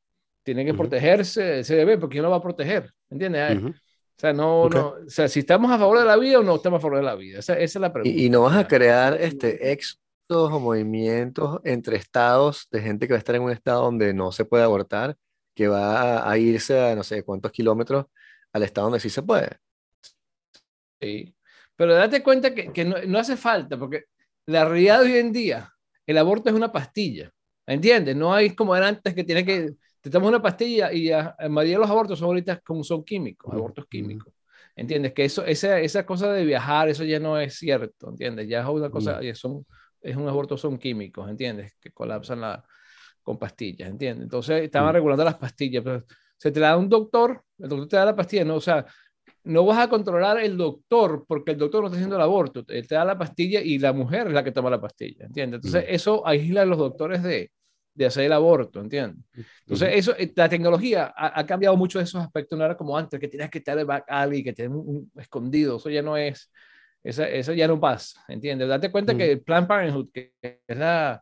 tiene que protegerse ese bebé, porque ¿quién lo va a proteger? ¿Entiendes? O sea, no, no, o sea, si estamos a favor de la vida o no estamos a favor de la vida. Esa, esa es la pregunta. Y, no vas a crear este éxodos o movimientos entre estados de gente que va a estar en un estado donde no se puede abortar, que va a, irse a no sé cuántos kilómetros al estado donde sí se puede. Sí, pero date cuenta que, que no, no hace falta, porque la realidad de hoy en día, el aborto es una pastilla. ¿Entiendes? No hay como era antes que tiene que, te tomas una pastilla y ya, en mayoría de los abortos son ahorita como son químicos, abortos químicos. ¿Entiendes? Que eso, esa, esa cosa de viajar, eso ya no es cierto, ¿entiendes? Ya es una cosa, son, es un aborto, son químicos, ¿entiendes? Que colapsan la, con pastillas, ¿entiendes? Entonces estaban regulando las pastillas, pero se te da un doctor, el doctor te da la pastilla, no, o sea, no vas a controlar el doctor porque el doctor no está haciendo el aborto, él te da la pastilla y la mujer es la que toma la pastilla, ¿entiendes? Entonces mm. eso aísla a los doctores de, de hacer el aborto, ¿entiendes? Entonces eso, eh, la tecnología ha, cambiado mucho esos aspectos, no era como antes, que tienes que estar de back alley, que tienes un, escondido, eso ya no es, eso, eso ya no pasa, ¿entiendes? Date cuenta que el Planned Parenthood, que es la,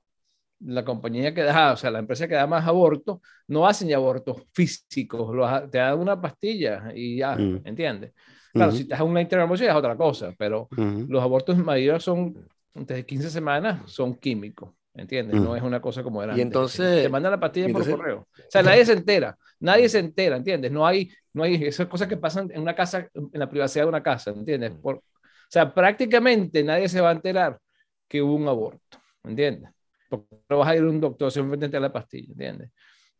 la compañía que da, o sea, la empresa que da más abortos, no hacen ya abortos físicos, te dan una pastilla y ya, mm. ¿entiendes? Claro, si te das una intervención es otra cosa, pero los abortos mayores son, desde 15 semanas, son químicos, ¿entiendes? No es una cosa como era y entonces... Te mandan la pastilla por correo. O sea, nadie se entera, nadie se entera, ¿entiendes? No hay, no hay esas cosas que pasan en una casa, en la privacidad de una casa, ¿entiendes? Por, o sea, prácticamente nadie se va a enterar que hubo un aborto, ¿entiendes? No vas a ir a un doctor simplemente a la pastilla, ¿entiendes?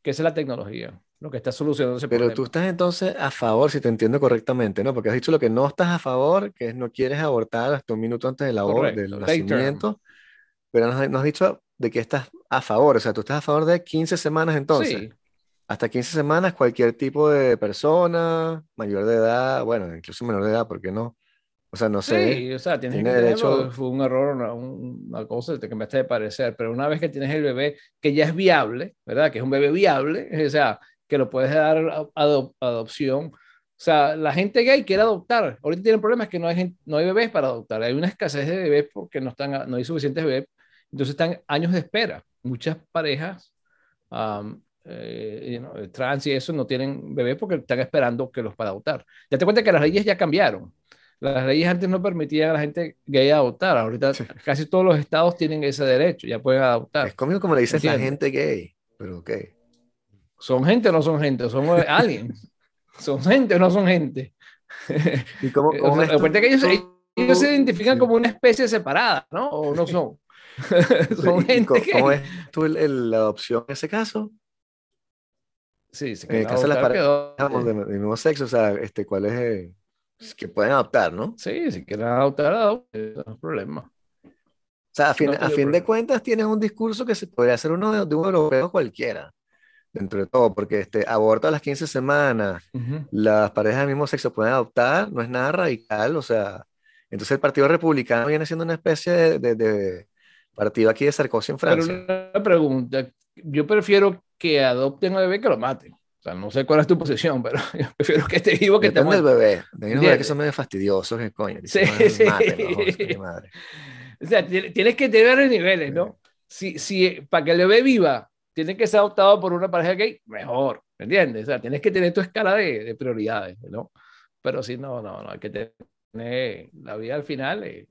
Que esa es la tecnología, lo que está solucionando ese Pero tú estás entonces a favor, si te entiendo correctamente, ¿no? Porque has dicho lo que no estás a favor, que es no quieres abortar hasta un minuto antes del, del nacimiento, pero no has, dicho de que estás a favor, o sea, tú estás a favor de 15 semanas entonces. Sí. Hasta 15 semanas cualquier tipo de persona, mayor de edad, bueno, incluso menor de edad, ¿por qué no? O sea, no sé. Sí, o sea, tienes tiene que derecho. Fue un error, una, una cosa que me de parecer, pero una vez que tienes el bebé que ya es viable, ¿verdad? Que es un bebé viable, o sea, que lo puedes dar a adopción. O sea, la gente gay quiere adoptar. Ahorita tienen problemas que no hay, no hay bebés para adoptar. Hay una escasez de bebés porque no, están, no hay suficientes bebés. Entonces están años de espera. Muchas parejas eh, trans y eso no tienen bebés porque están esperando que los para adoptar. Ya te cuenta que las leyes ya cambiaron las leyes antes no permitían a la gente gay adoptar. Ahorita casi todos los estados tienen ese derecho, ya pueden adoptar. Es conmigo como le dices la gente gay, pero ok. ¿Son gente o no son gente? ¿Son aliens? ¿Son gente o no son gente? ¿Y cómo, cómo que ellos, ellos, se identifican como una especie separada, ¿no? ¿O no son? son gente ¿Cómo, ¿Cómo es tú la adopción en ese caso? Sí, se en el caso de las parejas del mismo sexo, o sea, este, ¿cuál es...? El que pueden adoptar, ¿no? Sí, si quieren adoptar, adopten, no hay problema. O sea, a fin, a fin de cuentas tienes un discurso que se podría hacer uno de, un europeo cualquiera. dentro de todo, porque este, aborto a las 15 semanas, las parejas del mismo sexo pueden adoptar, no es nada radical, o sea, entonces el Partido Republicano viene siendo una especie de, de, partido aquí de Sarkozy en Francia. Pero una pregunta, yo prefiero que adopten al bebé que lo maten. O sea, no sé cuál es tu posición, pero yo prefiero que esté vivo que esté muerto. del bebé. De bebé que son medio fastidiosos, que coño. Sí, sí. madre. O sea, tienes que tener niveles, ¿no? Si, si, para que el bebé viva, tiene que ser adoptado por una pareja gay, mejor, ¿me entiendes? O sea, tienes que tener tu escala de, de prioridades, ¿no? Pero si no, no, no, hay que tener la vida al final. Eh,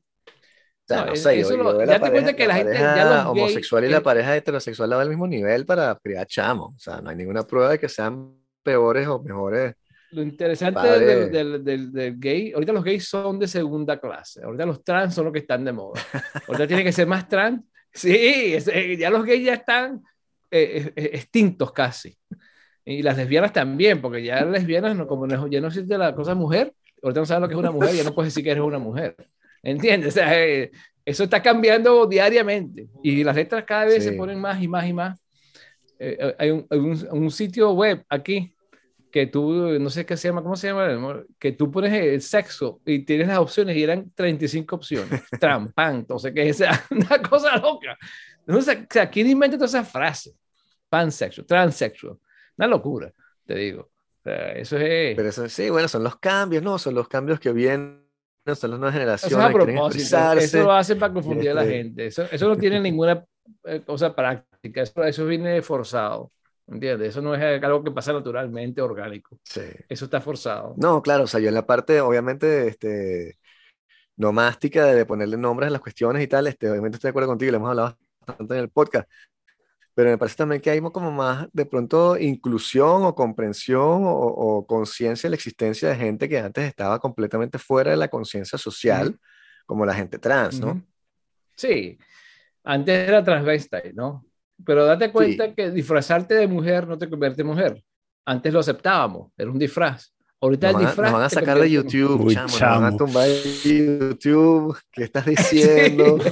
no, no sé, yo, ya te cuenta que la, gente ya los homosexual y la pareja heterosexual van al mismo nivel para criar chamos. O sea, no hay ninguna prueba de que sean peores o mejores. Lo interesante del, del, del, del, gay, ahorita los gays son de segunda clase. Ahorita los trans son los que están de moda. Ahorita tiene que ser más trans. Sí, ya los gays ya están eh, eh, extintos casi. Y las lesbianas también, porque ya las lesbianas, no, como no, ya no existe la cosa mujer, ahorita no sabes lo que es una mujer, ya no puedes decir que eres una mujer. ¿Entiendes? O sea, eh, eso está cambiando diariamente y las letras cada vez se ponen más y más y más. Eh, hay, un, un, sitio web aquí que tú, no sé qué se llama, ¿cómo se llama? Que tú pones el sexo y tienes las opciones y eran 35 opciones. Trampan, entonces que es una cosa loca. o sea, ¿quién inventa toda esa frase? Pansexual, transexual. Una locura, te digo. eso es... Pero eso sí, bueno, son los cambios, ¿no? Son los cambios que vienen son las nuevas generaciones. Eso, a propósito, eso lo hacen para confundir a la este gente. Eso, eso no tiene ninguna eh, cosa práctica. Eso, eso viene forzado. ¿Entiendes? Eso no es algo que pasa naturalmente, orgánico. Sí. Eso está forzado. No, claro, o sea, yo en la parte, obviamente, este, nomástica de ponerle nombres a las cuestiones y tal, este, obviamente estoy de acuerdo contigo, lo hemos hablado bastante en el podcast, pero me parece también que hay como más de pronto inclusión o comprensión o, conciencia de la existencia de gente que antes estaba completamente fuera de la conciencia social, como la gente trans, ¿no? Sí, antes era transvestite, ¿no? Pero date cuenta que disfrazarte de mujer no te convierte en mujer. Antes lo aceptábamos, era un disfraz. Ahorita nos el disfraz. Nos van a sacar de YouTube, chamo, Nos van a tumbar YouTube. ¿Qué estás diciendo?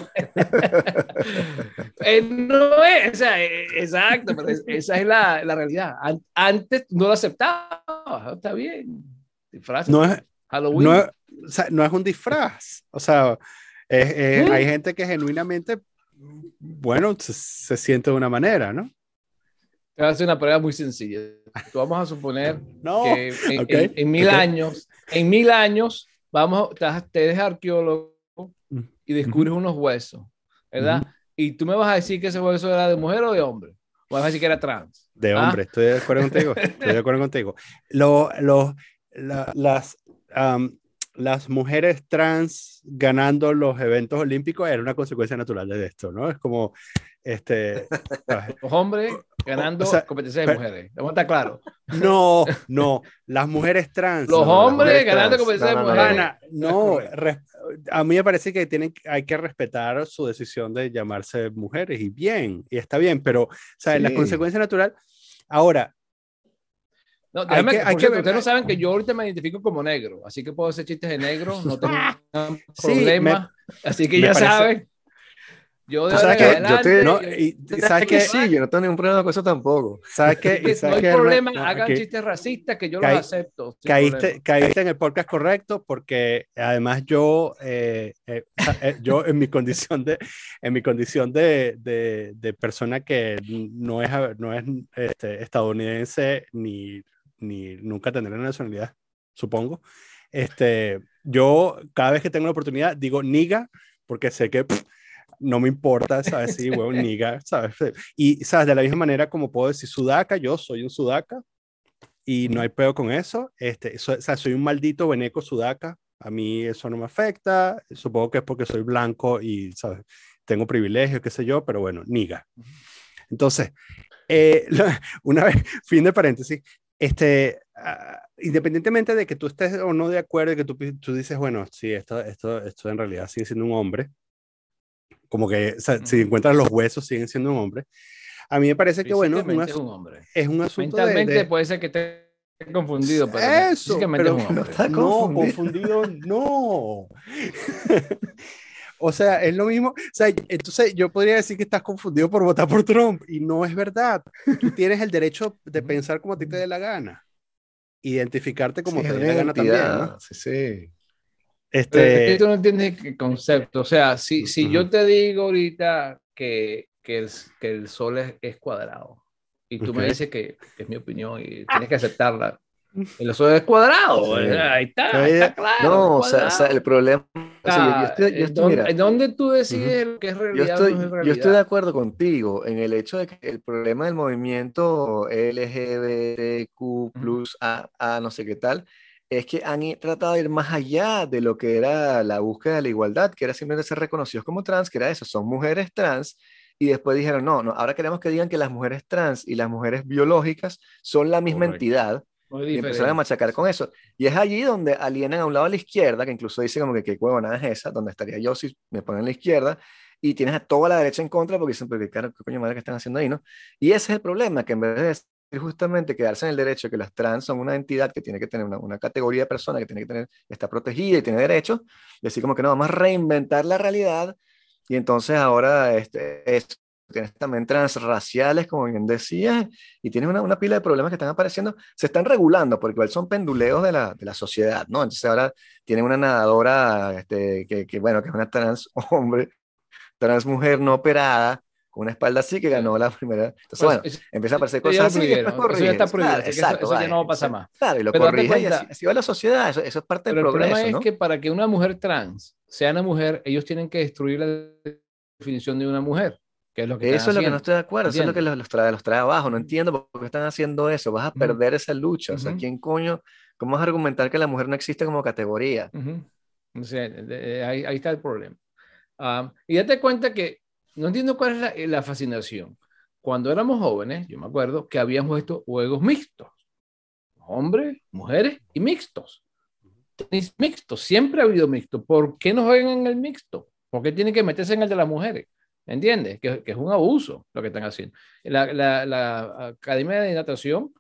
Eh, no es, o sea, eh, exacto, pero esa es la, la, realidad. Antes no lo aceptaba, está bien. Disfraz. No es, Halloween. No es, o sea, no es un disfraz. O sea, ¿Mm? hay gente que genuinamente, bueno, se, se siente de una manera, ¿no? Te voy a hacer una prueba muy sencilla. Vamos a suponer que en, mil años, en mil años, vamos, te eres arqueólogo mm. y descubres unos huesos, ¿verdad? Y tú me vas a decir que ese hueso era de mujer o de hombre. O vas a decir que era trans. De ¿Ah? hombre, estoy de acuerdo contigo. Estoy de acuerdo contigo. Lo, lo, las, las mujeres trans ganando los eventos olímpicos era una consecuencia natural de esto, ¿no? Es como, este... los hombres ganando competencias de mujeres. ¿Cómo está claro? No, no, las mujeres trans. Los hombres ganando competencias de mujeres. No, a mí me parece que tienen, hay que respetar su decisión de llamarse mujeres y bien, y está bien, pero, ¿sabes? La consecuencia natural. Ahora, no, déjame, que, hay que, ustedes no saben que yo ahorita me identifico como negro, así que puedo hacer chistes de negro, no tengo problema. así que ya saben. Yo de ¿Sabes que yo te, no, y, ¿sabes que sí, yo no tengo ningún problema con eso tampoco. ¿Sabes que no hay problema, hagan chistes racistas que yo los acepto. Caíste, caíste, en el podcast correcto porque además yo, eh, eh, eh, yo en mi condición de, en mi condición de, de, de persona que no es, no es este, estadounidense ni, ni nunca tendré la nacionalidad, supongo. Este, yo cada vez que tengo la oportunidad digo niga porque sé que no me importa, ¿sabes? Sí, huevo, niga, ¿sabes? Y, ¿sabes? De la misma manera como puedo decir sudaca, yo soy un sudaca y no hay peor con eso. Este, o sea, soy un maldito veneco sudaca, a mí eso no me afecta, supongo que es porque soy blanco y, ¿sabes? Tengo privilegios, qué sé yo, pero bueno, niga. Entonces, eh, una vez, fin de paréntesis, este, ah, independientemente de que tú estés o no de acuerdo, que tú, tú dices, bueno, sí, esto, esto, esto en realidad sigue siendo un hombre, como que si encuentras los huesos siguen siendo un hombre. A mí me parece que, bueno, es un, hombre. es un asunto Mentalmente puede ser que esté confundido, pero eso, pero no, está confundido. no, confundido, no. O sea, es lo mismo. O sea, entonces yo podría decir que estás confundido por votar por Trump y no es verdad. Tú tienes el derecho de pensar como a ti te dé la gana. Identificarte como te dé la gana también. ¿no? Sí, sí. Este... tú no entiendes el concepto. O sea, si, si yo te digo ahorita que, que, el, que el sol es, es cuadrado y tú me dices que, que, es mi opinión y tienes que aceptarla, el oso es cuadrado, ahí está, está claro. No, o sea, o sea, el problema. O sea, yo, estoy, yo estoy, mira, ¿Dónde tú decides uh -huh. que es realidad? Yo estoy, no es realidad? yo estoy de acuerdo contigo en el hecho de que el problema del movimiento LGBTQ, -huh. A, A, no sé qué tal, es que han tratado de ir más allá de lo que era la búsqueda de la igualdad, que era simplemente ser reconocidos como trans, que era eso, son mujeres trans, y después dijeron, no, no, ahora queremos que digan que las mujeres trans y las mujeres biológicas son la misma Correcto. entidad y empezaron a machacar con eso. Y es allí donde alienan a un lado a la izquierda, que incluso dice como que qué huevonada es esa, donde estaría yo si me ponen a la izquierda, y tienes a toda la derecha en contra porque dicen, pero qué, qué coño madre que están haciendo ahí, ¿no? Y ese es el problema, que en vez de decir justamente quedarse en el derecho que las trans son una entidad que tiene que tener una, una categoría de persona que tiene que tener, está protegida y tiene derechos, decir como que no, vamos a reinventar la realidad y entonces ahora este, es tienes también transraciales, como bien decías, y tienes una, una, pila de problemas que están apareciendo, se están regulando, porque igual son penduleos de la, de la sociedad, ¿no? Entonces ahora tienen una nadadora, este, que, que, bueno, que es una trans hombre, trans mujer no operada, con una espalda así, que ganó la primera. Entonces, pues, bueno, es, empieza a aparecer cosas así. Eso ya está prohibido, claro, exacto, eso, eso, ya no pasa más. Claro, y lo corrige y así, así, va la sociedad, eso, eso es parte Pero del progreso, el problema ¿no? es que para que una mujer trans sea una mujer, ellos tienen que destruir la definición de una mujer. Que es lo que eso es lo que no estoy de acuerdo, ¿entiendes? eso es lo que los, trae, los trae abajo. No entiendo por qué están haciendo eso. Vas a perder uh -huh. esa lucha. O sea, ¿quién coño? ¿Cómo vas a argumentar que la mujer no existe como categoría? Uh -huh. o sea, ahí, ahí, está el problema. Um, y date cuenta que no entiendo cuál es la, la, fascinación. Cuando éramos jóvenes, yo me acuerdo que habíamos estos juegos mixtos. Hombres, mujeres y mixtos. Tenis mixtos, siempre ha habido mixto. ¿Por qué no juegan en el mixto? ¿Por qué tienen que meterse en el de las mujeres? ¿Entiendes? Que, que, es un abuso lo que están haciendo. La, la, la, Academia de Natación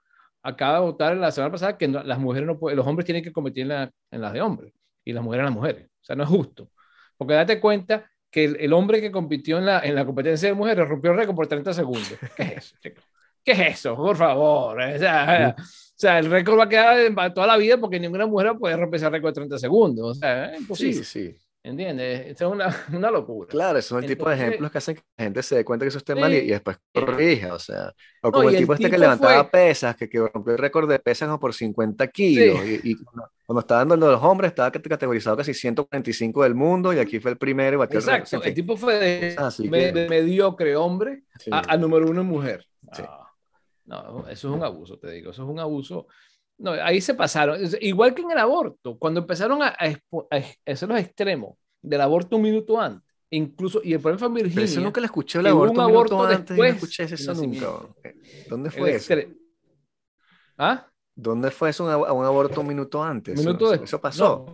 acaba de votar la semana pasada que no, las mujeres no los hombres tienen que competir en, la, en, las de hombres y las mujeres en las mujeres. O sea, no es justo. Porque date cuenta que el, el hombre que compitió en la, en la competencia de mujeres rompió el récord por 30 segundos. ¿Qué es eso, chico? ¿Qué es eso? Por favor. O sea, o sea, el récord va a quedar toda la vida porque ninguna mujer puede romper ese récord de 30 segundos. O sea, es imposible. Sí, sí. ¿Entiendes? Esto es una, una locura. Claro, son el Entonces, tipo de ejemplos que hacen que la gente se dé cuenta que eso esté sí, mal y, y, después corrija, o sea, o como no, el, tipo el este que levantaba fue... pesas, que, que, rompió el récord de pesas como por 50 kilos, sí. y, y cuando, cuando, estaba dando los hombres estaba categorizado casi 145 del mundo, y aquí fue el primero Exacto, el, el tipo fue de, me, de mediocre hombre sí. a, a, número uno mujer. Sí. No, eso es un abuso, te digo, eso es un abuso. No, ahí se pasaron, igual que en el aborto, cuando empezaron a, a, a hacer los extremos, del aborto un minuto antes. Incluso, y el problema fue en Virginia. Pero eso nunca le escuché el aborto un, un aborto minuto antes después. No escuché eso nunca. ¿Dónde fue eso? ¿Ah? ¿Dónde fue eso un, un aborto un minuto antes? Minuto eso, eso pasó. No,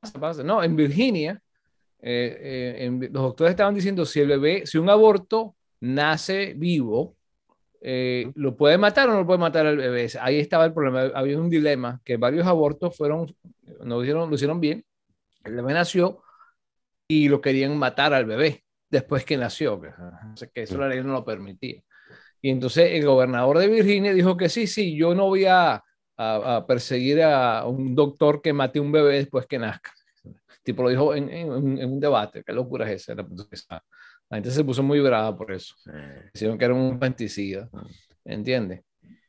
pasa, pasa. no, en Virginia, eh, eh, en, los doctores estaban diciendo si el bebé, si un aborto nace vivo, eh, ¿lo puede matar o no lo puede matar al bebé? Ahí estaba el problema. Había un dilema que varios abortos fueron, no hicieron, lo hicieron bien. El bebé nació, y lo querían matar al bebé después que nació, que, que eso la ley no lo permitía. Y entonces el gobernador de Virginia dijo que sí, sí, yo no voy a, a, a perseguir a un doctor que mate un bebé después que nazca. Tipo lo dijo en, en, en un debate, qué locura es esa. La gente se puso muy brava por eso. Sí. Dijeron que era un infanticida, ¿entiendes?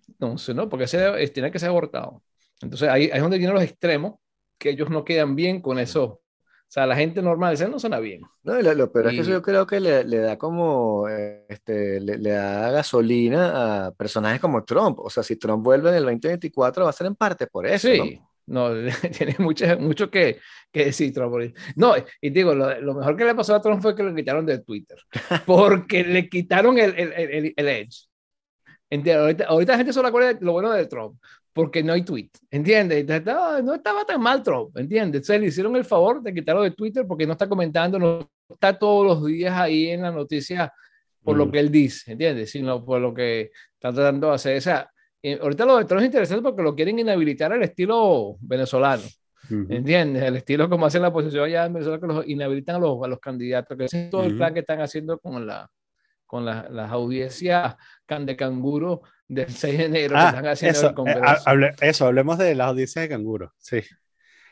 Entonces, no, porque ese tiene que ser abortado. Entonces ahí, ahí es donde vienen los extremos, que ellos no quedan bien con eso o sea, la gente normal, ese no suena bien. No, lo, lo pero y... es que eso yo creo que le, le da como, este, le, le, da gasolina a personajes como Trump. O sea, si Trump vuelve en el 2024 va a ser en parte por eso. Sí, no, no tiene mucho, mucho que, que, decir Trump. No, y digo, lo, lo, mejor que le pasó a Trump fue que lo quitaron de Twitter. Porque le quitaron el, el, el, el edge. Entiendo, ahorita, ahorita, la gente solo acuerda de lo bueno de Trump porque no hay tweet, ¿entiendes? No, no estaba tan mal Trump, ¿entiendes? Entonces le hicieron el favor de quitarlo de Twitter porque no está comentando, no está todos los días ahí en la noticia por mm. lo que él dice, ¿entiendes? Sino por lo que está tratando de hacer. O sea, eh, ahorita lo de Trump es interesante porque lo quieren inhabilitar al estilo venezolano. ¿entiendes? El estilo como hacen la oposición allá en Venezuela, que los inhabilitan a los, a los candidatos, que ese es todo el plan que están haciendo con, la, con la, las audiencias can de canguro del 6 de enero que Ah, están haciendo eso, el eh, Congreso. hable- eso, hablemos de las audiencias de canguro, sí.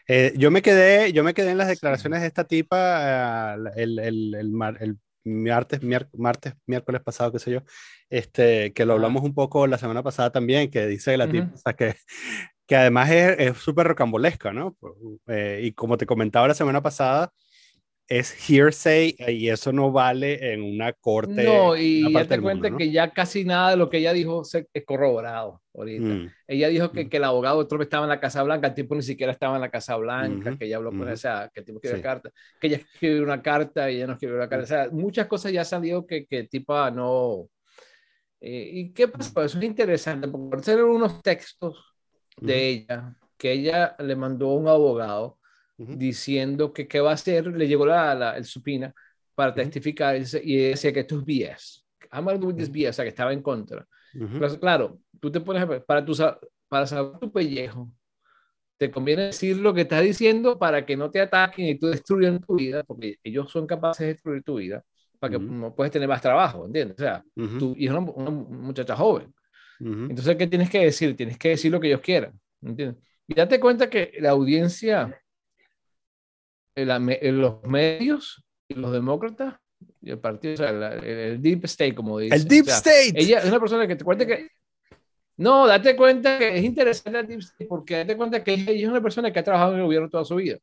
Eh, yo me quedé, yo me quedé en las declaraciones de esta tipa eh, el, el, el, mar- el martes, martes, miércoles pasado, qué sé yo, este, que lo hablamos un poco la semana pasada también, que dice la tipa, Ujú. o sea, que, que además es es súper rocambolesca, ¿no? Eh, y como te comentaba la semana pasada, es hearsay y eso no vale en una corte. No, y una ya te cuenta ¿no? que ya casi nada de lo que ella dijo se es corroborado ahorita. Mm, Ella dijo que, Mm. que el abogado de Trump estaba en la Casa Blanca, el tipo ni siquiera estaba en la Casa Blanca, Ujú, que ella habló con esa, que el tipo escribió Sí. carta, que ella escribió una carta y ella no escribió la carta. O sea, muchas cosas ya salió que, que tipa no... Eh, ¿Y qué pasó? Eso es interesante, porque por ser unos textos de ella, que ella le mandó a un abogado diciendo que qué va a hacer, le llegó la, la- el supina para testificar y decía que esto es BS. I'm gonna do this BS, o sea, que estaba en contra. Pero, claro, tú te pones a para, tu, para salvar tu pellejo, te conviene decir lo que estás diciendo para que no te ataquen y tú destruyan tu vida, porque ellos son capaces de destruir tu vida, para que Ujú. no puedes tener más trabajo, ¿entiendes? O sea, Ujú, tú y es una, una muchacha joven. Entonces, ¿qué tienes que decir? Tienes que decir lo que ellos quieran, ¿entiendes? Y date cuenta que la audiencia, el- me- los medios y los demócratas, y el partido, o sea, la- el, el deep state, como dicen. El Deep o sea, State. ella es una persona que te cuenta que. No, date cuenta que es interesante el Deep State porque date cuenta que ella es una persona que ha trabajado en el gobierno toda su vida.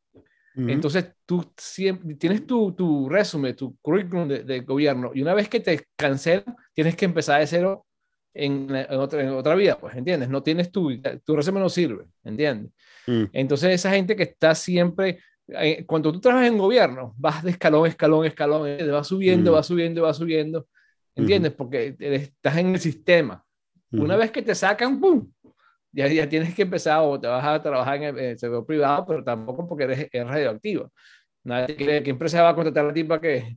Ujú. Entonces tú siempre tienes tu, tu resumen, tu currículum de, de gobierno y una vez que te cancelan, tienes que empezar de cero en, en otra, en otra vida, pues, ¿entiendes? No tienes tu, tu resumen no sirve, ¿entiendes? Mm. Entonces esa gente que está siempre, cuando tú trabajas en gobierno, vas de escalón, escalón, escalón, eh, vas subiendo, Mm. vas subiendo, vas subiendo, ¿entiendes? Porque estás en el sistema. Una vez que te sacan, ¡pum! Ya, ya tienes que empezar o te vas a trabajar en el, el sector privado, pero tampoco porque eres, eres radioactivo. Nadie quiere, ¿qué empresa va a contratar a la tipa que,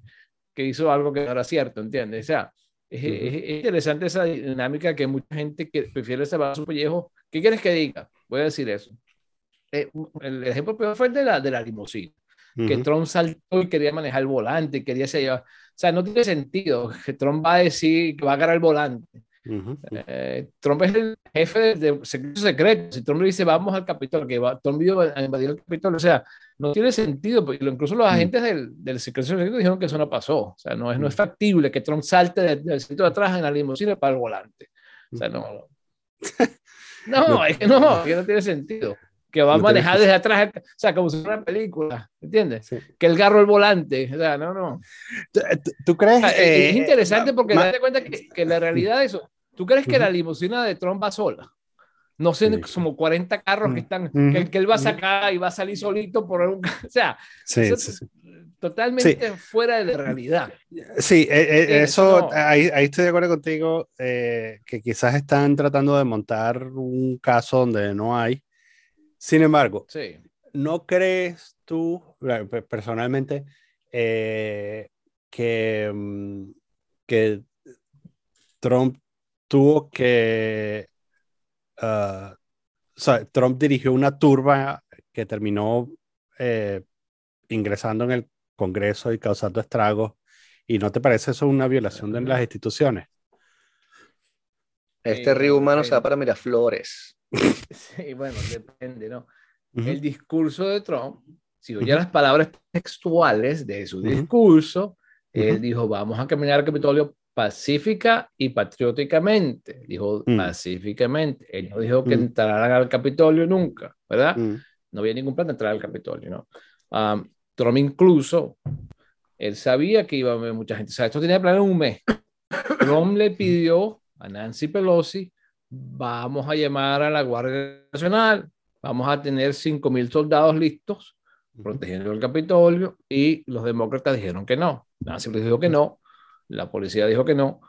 que hizo algo que no era cierto? ¿Entiendes? O sea, es interesante esa dinámica que mucha gente que prefiere salvar su pellejo. ¿Qué quieres que diga? Voy a decir eso. Eh, el ejemplo peor fue el de la, de la limusina que Ujú. Trump saltó y quería manejar el volante, quería se llevar. O sea, no tiene sentido que Trump va a decir que va a agarrar el volante. Ujú. Eh, Trump es el jefe de, de secretos secretos. Si Trump le dice vamos al Capitolio, que va, Trump iba a invadir el Capitolio, o sea, no tiene sentido. porque Incluso los agentes del, del secreto secreto dijeron que eso no pasó. O sea, no es, no es factible que Trump salte de- del sitio de atrás en la limusina para el volante. O sea, no. No, No. es que no, es que no tiene sentido. Que va a No que- desde atrás, o sea, como si fuera una película, ¿entiendes? Sí. Que el garro el volante, o sea, no, no. ¿Tú, tú crees? O sea, eh, es interesante porque ma- date cuenta que, que la realidad de eso, ¿tú crees que Ujú. la limusina de Trump va sola? No sé, Sí. como 40 carros que están, que, que él va a sacar y va a salir solito por un, o sea, Sí, eso totalmente fuera de la realidad. Sí, eh, eh, eso, eso no. ahí, ahí estoy de acuerdo contigo, eh, que quizás están tratando de montar un caso donde no hay. Sin embargo, Sí. ¿no crees tú, personalmente, eh, que, mm, que Trump tuvo que, ah, o sea, Trump dirigió una turba que terminó eh, ingresando en el Congreso y causando estragos? ¿Y no te parece eso una violación de las instituciones? Este Eh, río humano se va eh, para Miraflores. Sí, bueno, depende, ¿no? El discurso de Trump, si oye las palabras textuales de su discurso, él Ujú. dijo, vamos a caminar al Capitolio pacífica y patrióticamente. Dijo Mm. pacíficamente. Él no dijo que Mm. entraran al Capitolio nunca, ¿verdad? Mm, No había ningún plan de entrar al Capitolio, ¿no? Am, Trump incluso, él sabía que iba a haber mucha gente. O sea, esto tenía planeado un mes. Trump le pidió a Nancy Pelosi, vamos a llamar a la Guardia Nacional, vamos a tener 5 mil soldados listos protegiendo el Capitolio y los demócratas dijeron que no. Nancy les dijo que no, la policía dijo que no,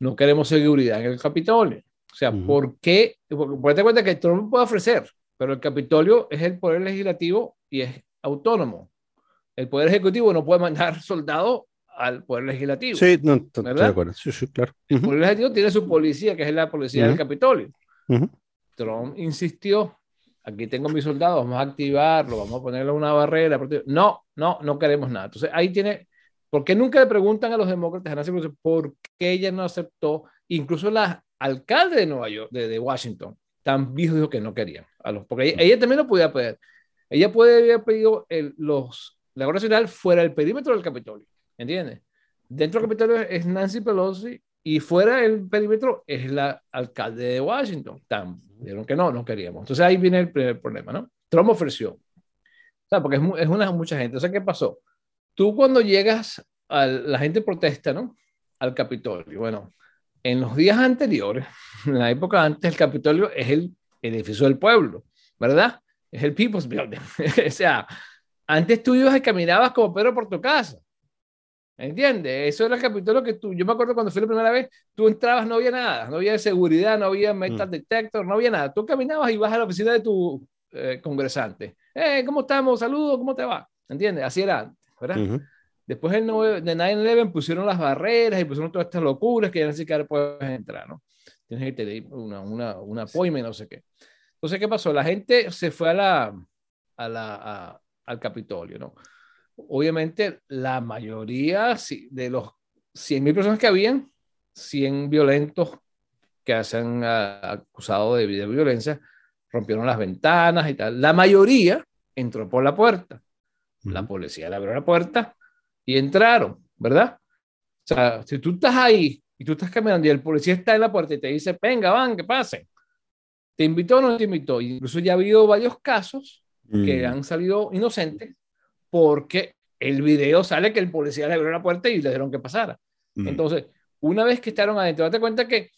no queremos seguridad en el Capitolio. O sea, Ujú. ¿por qué? Porque ponte cuenta que Trump puede ofrecer, pero el Capitolio es el poder legislativo y es autónomo. El poder ejecutivo no puede mandar soldados al poder legislativo. Sí, no, estoy de acuerdo. Sí, sí, claro. El poder legislativo tiene su policía, que es la policía del. Capitolio. Trump insistió aquí tengo mis soldados, vamos a activarlo, vamos a ponerle una barrera. No, no, no queremos nada. Entonces ahí tiene, ¿por qué nunca le preguntan a los demócratas, por qué ella no aceptó? Incluso la alcalde de Nueva York, de, de Washington, también dijo que no querían, a los, porque ella, también lo podía pedir. Ella puede haber pedido el, los, la Guardia Nacional fuera del perímetro del Capitolio, ¿entiendes? Dentro del Capitolio es Nancy Pelosi y fuera del perímetro es la alcalde de Washington. Tan, dijeron que no, no queríamos. Entonces ahí viene el primer problema, ¿no? Trump ofreció. O sea, porque es, es una mucha gente. O sea, ¿qué pasó? Tú cuando llegas, a la gente protesta, ¿no? Al Capitolio. Bueno, en los días anteriores, en la época antes, el Capitolio es el edificio del pueblo, ¿verdad? Es el People's Building. o sea, antes tú ibas y caminabas como Pedro por tu casa. ¿Entiendes? Eso era el Capitolio que tú, yo me acuerdo cuando fui la primera vez, tú entrabas, no había nada, no había seguridad, no había metal mm. detector, no había nada. Tú caminabas y vas a la oficina de tu eh, congresante. Eh, ¿Cómo estamos? Saludos, ¿cómo te va? ¿Entiendes? Así era antes, ¿verdad? Después del de 9-11 pusieron las barreras y pusieron todas estas locuras que ya ni siquiera puedes entrar, ¿no? Tienes que tener una, una, una appointment, no sé qué. Entonces, ¿qué pasó? La gente se fue a la, a la, al Capitolio, ¿no? Obviamente la mayoría de los 100.000 personas que habían, 100 violentos que se han ah, acusado de, violencia, rompieron las ventanas y tal. La mayoría entró por la puerta. La policía le abrió la puerta y entraron, ¿verdad? O sea, si tú estás ahí y tú estás caminando y el policía está en la puerta y te dice, venga, van, que pase. ¿Te invitó o no te invitó? Incluso ya ha habido varios casos que mm. han salido inocentes porque el video sale que el policía le abrió la puerta y le dijeron que pasara. Entonces, una vez que estaron adentro, date cuenta que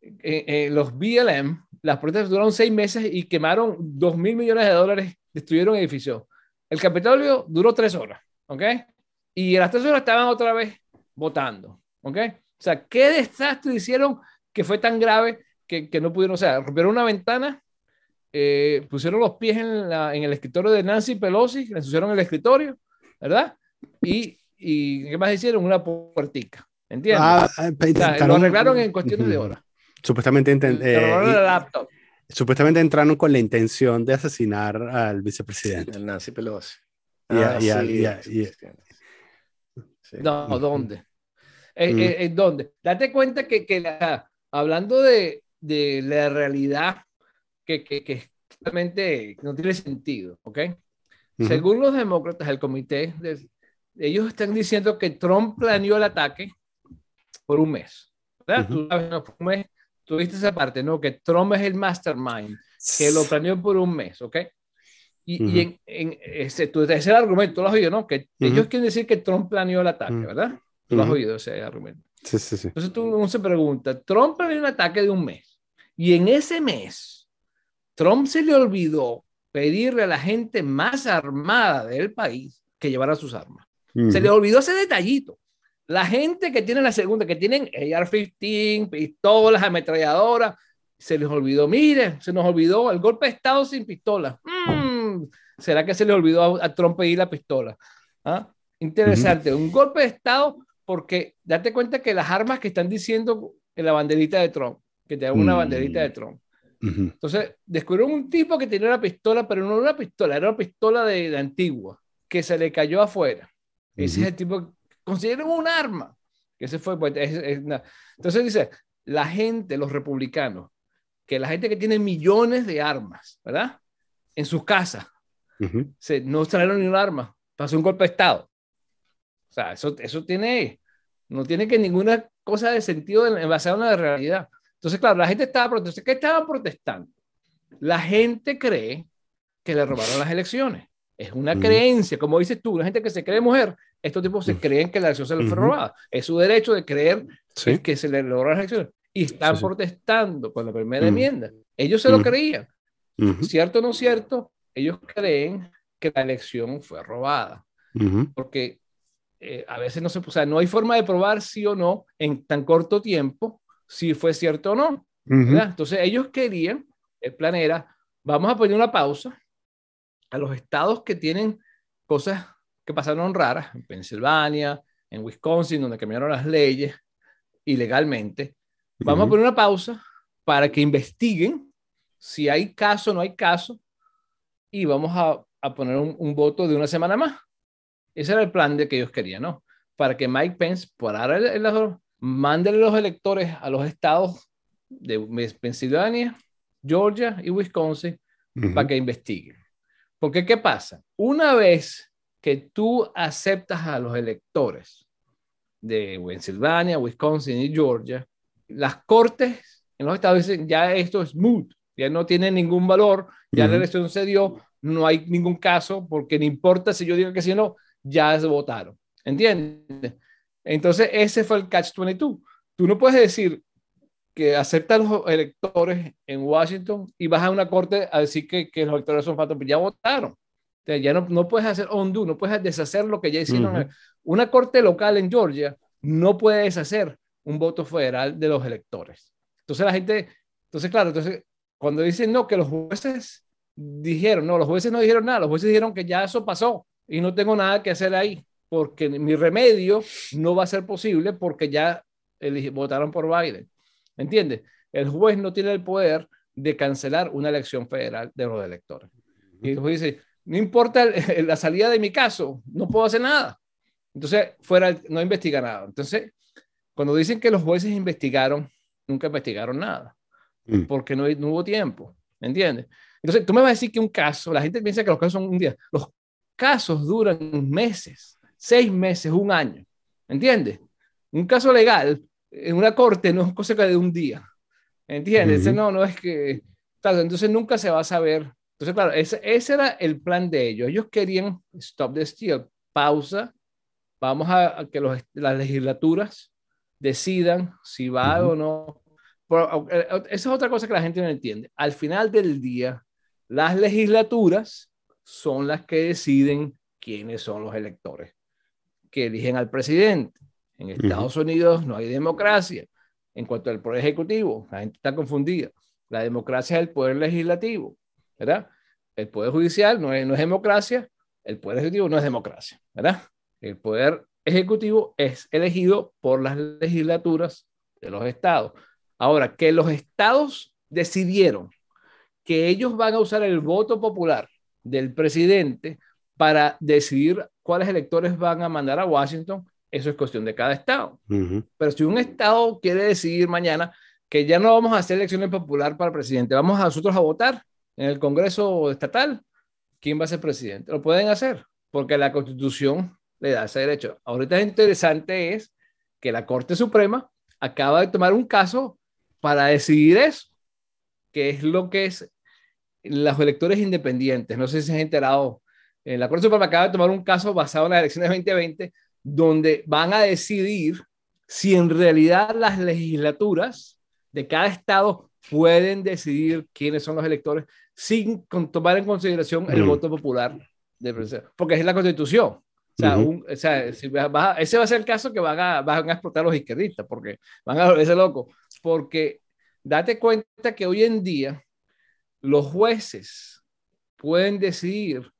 eh, eh, los BLM, las protestas duraron seis meses y quemaron dos mil millones de dólares, destruyeron edificios. El Capitolio duró tres horas, ¿ok? Y a las tres horas estaban otra vez votando, ¿ok? O sea, ¿qué desastre hicieron que fue tan grave que, que no pudieron, o sea, rompieron una ventana, eh, pusieron los pies en, en, el escritorio de Nancy Pelosi, le ensuciaron el escritorio, ¿verdad? Y, y ¿qué más hicieron? Una puertica, ¿entiendes? Ah, eh, lo arreglaron en cuestiones de horas. Supuestamente, eh, supuestamente entraron con la intención de asesinar al vicepresidente. El Nancy Pelosi. Ah, no, ¿dónde? Mm. ¿Dónde? Date cuenta que, que hablando de, de, la realidad que, que, que realmente no tiene sentido, ¿ok? Según los demócratas, el comité, ellos están diciendo que Trump planeó el ataque por un mes. ¿verdad? Tú sabes, no, por un mes, tú viste esa parte, ¿no? Que Trump es el mastermind, que lo planeó por un mes, ¿ok? Y, en, en, ese, tú, ese argumento, tú lo has oído, ¿no? Que ellos quieren decir que Trump planeó el ataque, ¿verdad? Tú lo has oído ese argumento. Sí, sí, sí. Entonces tú, uno se pregunta, Trump planeó un ataque de un mes. Y en ese mes, Trump se le olvidó pedirle a la gente más armada del país que llevara sus armas. Se le olvidó ese detallito. La gente que tiene la segunda, que tienen AR-15, pistolas, ametralladoras, se les olvidó, mire, se nos olvidó el golpe de Estado sin pistola. Mm, ¿Será que se le olvidó a, Trump pedir la pistola? ¿Ah? Interesante, un golpe de Estado porque date cuenta que las armas que están diciendo en la banderita de Trump, que te hago una mm. banderita de Trump, entonces, descubrieron un tipo que tenía una pistola, pero no era una pistola, era una pistola de, antigua, que se le cayó afuera. Ese es el tipo consideran un arma. Que ese fue, pues, Entonces dice, la gente, los republicanos, que la gente que tiene millones de armas, ¿verdad? En sus casas, se, no trajeron ni un arma, pasó un golpe de Estado. O sea, eso, eso tiene, no tiene que ninguna cosa de sentido basada en la realidad. Entonces, claro, la gente estaba protestando. ¿Qué estaban protestando? La gente cree que le robaron las elecciones. Es una creencia, como dices tú, la gente que se cree mujer, estos tipos se creen que la elección se les fue robada. Es su derecho de creer que se le robaron las elecciones. Y están protestando con la primera enmienda. Ellos se lo creían. ¿Cierto o no cierto? Ellos creen que la elección fue robada. Porque eh, a veces no se, o sea, no hay forma de probar sí o no en tan corto tiempo si fue cierto o no. Entonces ellos querían, el plan era, vamos a poner una pausa a los estados que tienen cosas que pasaron raras, en Pensilvania, en Wisconsin, donde cambiaron las leyes ilegalmente. Vamos a poner una pausa para que investiguen si hay caso o no hay caso, y vamos a, a poner un, voto de una semana más. Ese era el plan de que ellos querían, ¿no? Para que Mike Pence, por ahora, el, mándele los electores a los estados de Pensilvania, Georgia y Wisconsin para que investiguen. Porque, ¿qué pasa? Una vez que tú aceptas a los electores de Pensilvania, Wisconsin y Georgia, las cortes en los estados dicen, ya esto es moot, ya no tiene ningún valor, ya la elección se dio, no hay ningún caso, porque no importa si yo digo que sí o no, ya se votaron. ¿Entiendes? Entonces, ese fue el catch-22. Tú no puedes decir que aceptan los electores en Washington y vas a una corte a decir que, que los electores son falsos, ya votaron. ya no, no, puedes hacer undo, no puedes deshacer lo que ya hicieron. Una corte local en Georgia no puede deshacer un voto federal de los electores. Entonces la gente, entonces claro, entonces cuando dicen no, que los jueces dijeron, no, los jueces no dijeron nada, los jueces dijeron que ya eso pasó y no tengo nada que hacer ahí, porque mi remedio no va a ser posible porque ya votaron por Biden. ¿Entiendes? El juez no tiene el poder de cancelar una elección federal de los electores. Y el juez dice, no importa la salida de mi caso, no puedo hacer nada. Entonces, fuera, no investiga nada. Entonces, cuando dicen que los jueces investigaron, nunca investigaron nada, mm. porque no, no hubo tiempo, ¿entiendes? Entonces, tú me vas a decir que un caso, la gente piensa que los casos son un día, los casos duran meses, seis meses, un año, ¿entiendes? Un caso legal en una corte no es cosa de un día, ¿entiendes? No, no es que, entonces nunca se va a saber. Entonces, claro, ese, ese era el plan de ellos. Ellos querían stop the steal, pausa, vamos a, que los, las legislaturas decidan si va o no. Eh, esa es otra cosa que la gente no entiende. Al final del día, las legislaturas son las que deciden quiénes son los electores que eligen al presidente. En Estados Unidos no hay democracia. En cuanto al poder ejecutivo, la gente está confundida. La democracia es el poder legislativo, ¿verdad? El poder judicial no es, no es democracia, el poder ejecutivo no es democracia, ¿verdad? El poder ejecutivo es elegido por las legislaturas de los estados. Ahora, que los estados decidieron que ellos van a usar el voto popular del presidente para decidir cuáles electores van a mandar a Washington, eso es cuestión de cada estado. Pero si un estado quiere decidir mañana que ya no vamos a hacer elecciones popular para presidente, vamos a nosotros a votar en el Congreso estatal, ¿quién va a ser presidente? Lo pueden hacer, porque la constitución le da ese derecho. Ahorita interesante es que la Corte Suprema acaba de tomar un caso para decidir eso, que es lo que es los electores independientes, no sé si se han enterado, eh, la Corte Suprema acaba de tomar un caso basado en las elecciones de 2020, donde van a decidir si en realidad las legislaturas de cada estado pueden decidir quiénes son los electores sin tomar en consideración el voto popular del porque es la constitución. O sea, o sea ese va a ser el caso que van a, van a explotar los izquierdistas, porque van a volverse locos. Porque date cuenta que hoy en día los jueces pueden decidir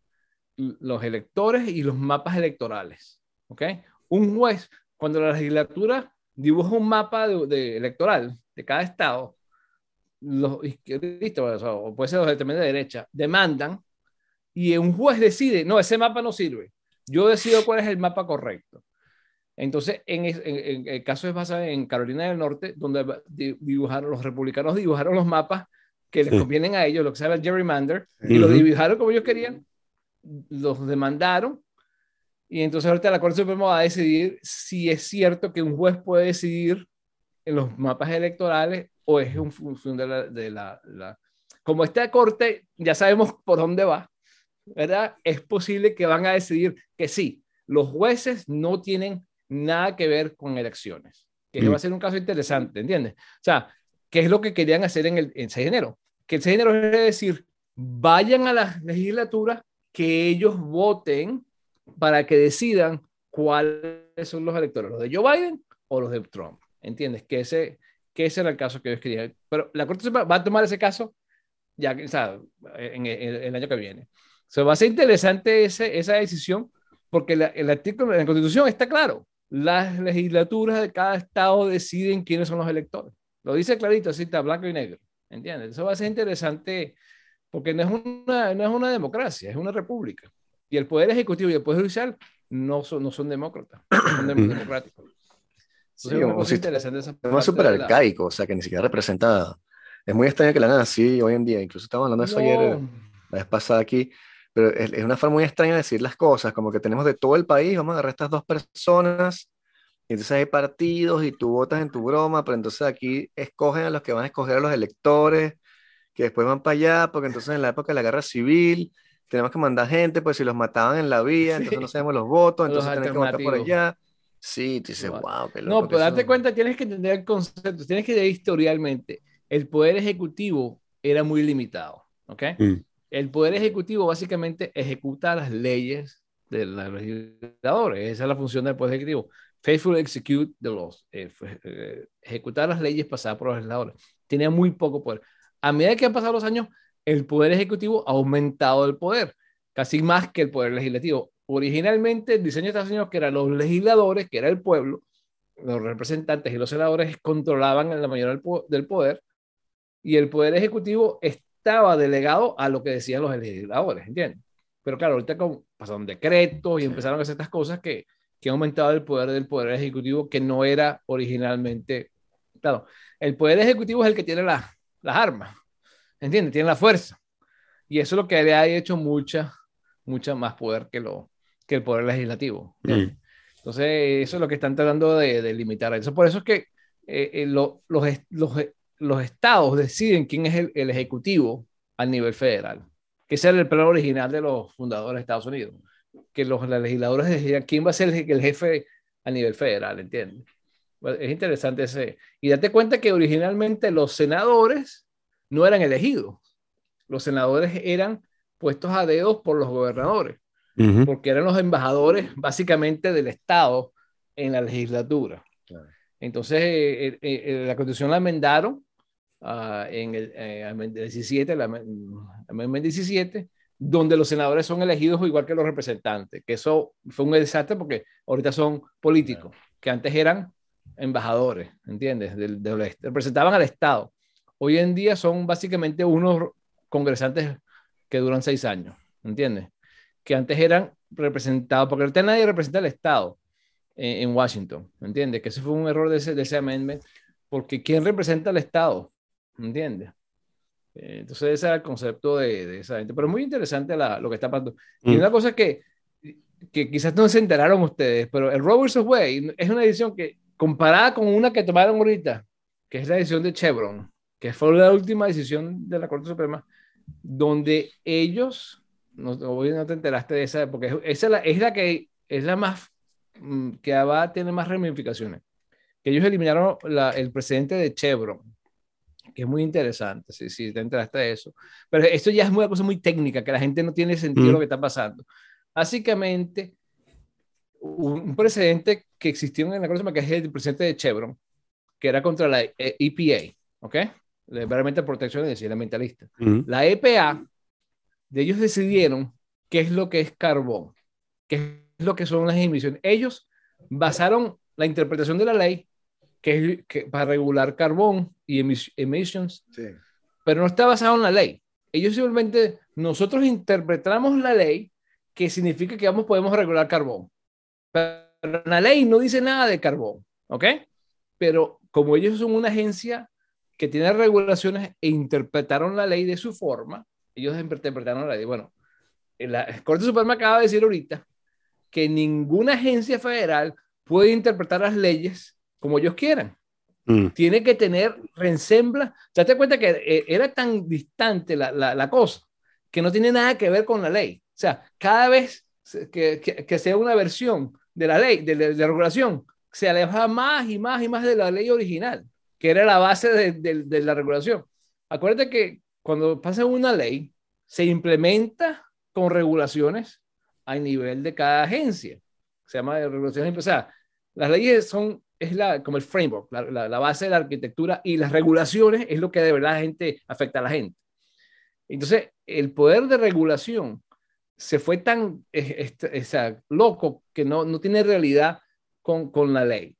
los electores y los mapas electorales. ¿Ok? Un juez, cuando la legislatura dibuja un mapa de, electoral de cada estado, los izquierdistas, o puede ser los de derecha, demandan y un juez decide, no, ese mapa no sirve. Yo decido cuál es el mapa correcto. Entonces, en, el caso es basado en Carolina del Norte, donde dibujaron, los republicanos dibujaron los mapas que les convienen a ellos, lo que se llama gerrymander, y los dibujaron como ellos querían, los demandaron, y entonces ahorita la Corte Suprema va a decidir si es cierto que un juez puede decidir en los mapas electorales o es en función de la... De la, la... Como esta Corte ya sabemos por dónde va, ¿verdad? Es posible que van a decidir que sí, los jueces no tienen nada que ver con elecciones, que va a ser un caso interesante, ¿entiendes? O sea, ¿Qué es lo que querían hacer en el en 6 de enero? Que el 6 de enero es decir, vayan a las legislaturas, que ellos voten para que decidan cuáles son los electores, los de Joe Biden o los de Trump. ¿Entiendes? Que ese, que ese era el caso que ellos querían. Pero la Corte va a tomar ese caso ya o sea, en, el año que viene. Se va a ser interesante ese, esa decisión porque el artículo de la Constitución está claro. Las legislaturas de cada estado deciden quiénes son los electores. Lo dice clarito, así está, blanco y negro. ¿entiendes? Eso va a ser interesante porque no es una, no es una democracia, es una república. Y el poder ejecutivo y el poder judicial no son, no son demócratas, son democráticos. Sí, es un sistema súper arcaico, o sea, que ni siquiera representa... Es muy extraño que la hagan así hoy en día, incluso estamos hablando de eso ayer, la vez pasada aquí, pero es, es, una forma muy extraña de decir las cosas, como que tenemos de todo el país, vamos a agarrar estas dos personas, y entonces hay partidos y tú votas en tu broma, pero entonces aquí escogen a los que van a escoger a los electores, que después van para allá, porque entonces en la época de la guerra civil tenemos que mandar gente, pues si los mataban en la vía, entonces no sabemos los votos, entonces tenemos que votar por allá. Sí, tú dices, wow, qué loco. No, pero date cuenta, tienes que entender el concepto, tienes que ver historialmente. El poder ejecutivo era muy limitado, ¿ok? Mm. El poder ejecutivo básicamente ejecuta las leyes de los legisladores. Esa es la función del poder ejecutivo. Faithful execute the laws. Eh, eh, ejecutar las leyes pasadas por los legisladores. Tenía muy poco poder. A medida que han pasado los años, el poder ejecutivo ha aumentado el poder, casi más que el poder legislativo. Originalmente, el diseño de Estados Unidos, que eran los legisladores, que era el pueblo, los representantes y los senadores controlaban la mayoría del poder, y el poder ejecutivo estaba delegado a lo que decían los legisladores, ¿entiendes? Pero claro, ahorita pasaron decretos y empezaron a hacer estas cosas que, que han aumentado el poder del poder ejecutivo que no era originalmente. Claro, el poder ejecutivo es el que tiene las armas, ¿entiendes? Tiene la fuerza. Y eso es lo que le ha hecho mucha, mucha más poder que, lo, que el poder legislativo. Mm. Entonces, eso es lo que están tratando de, limitar. Eso, por eso es que eh, eh, los, los, estados deciden quién es el, ejecutivo a nivel federal, que ese era el plan original de los fundadores de Estados Unidos, que los, legisladores decían quién va a ser el, jefe a nivel federal, ¿entiendes? Es interesante ese. Y date cuenta que originalmente los senadores no eran elegidos. Los senadores eran puestos a dedos por los gobernadores, porque eran los embajadores básicamente del Estado en la legislatura. Entonces, eh, eh, eh, la constitución la enmendaron uh, en el 17, la, 17, donde los senadores son elegidos igual que los representantes, que eso fue un desastre porque ahorita son políticos, que antes eran embajadores, ¿entiendes? Del, del, representaban al Estado. Hoy en día son básicamente unos congresantes que duran seis años, ¿entiendes? Que antes eran representados, porque ahorita nadie representa al Estado en, Washington, ¿entiendes? Que ese fue un error de ese, de ese amendment, porque ¿quién representa al Estado? ¿Entiendes? Eh, entonces ese era el concepto de, de esa gente, pero es muy interesante la, lo que está pasando. Y mm. una cosa que, que quizás no se enteraron ustedes, pero el Roberts Way es una edición que, comparada con una que tomaron ahorita, que es la edición de Chevron, que fue la última decisión de la Corte Suprema, donde ellos, no, no te enteraste de esa, porque esa es la, es la que es la más, mm, que va tener más ramificaciones, que ellos eliminaron la, el presidente de Chevron, que es muy interesante, si, si te enteraste de eso. Pero esto ya es una cosa muy técnica, que la gente no tiene sentido lo que está pasando. Básicamente, un, precedente que existió en la Corte Suprema, que es el presidente de Chevron, que era contra la EPA, ¿ok? de environmental protection y el ambientalista. La EPA, de ellos decidieron qué es lo que es carbón, qué es lo que son las emisiones. Ellos basaron la interpretación de la ley que es que, para regular carbón y emisiones, pero no está basado en la ley. Ellos simplemente, nosotros interpretamos la ley que significa que vamos, podemos regular carbón. Pero la ley no dice nada de carbón, ¿ok? Pero como ellos son una agencia que tiene regulaciones e interpretaron la ley de su forma, ellos interpretaron la ley. Bueno, la Corte Suprema acaba de decir ahorita que ninguna agencia federal puede interpretar las leyes como ellos quieran. Mm. Tiene que tener reensembla. Date cuenta que eh, era tan distante la, la, cosa que no tiene nada que ver con la ley. O sea, cada vez que, que, sea una versión de la ley, de, de, de regulación, se aleja más y más y más de la ley original que era la base de, la regulación. Acuérdate que cuando pasa una ley, se implementa con regulaciones a nivel de cada agencia. Se llama de regulaciones. O sea, las leyes son, es la, como el framework, la, la, base de la arquitectura y las regulaciones es lo que de verdad la gente afecta a la gente. Entonces, el poder de regulación se fue tan loco que no, no tiene realidad con, con la ley.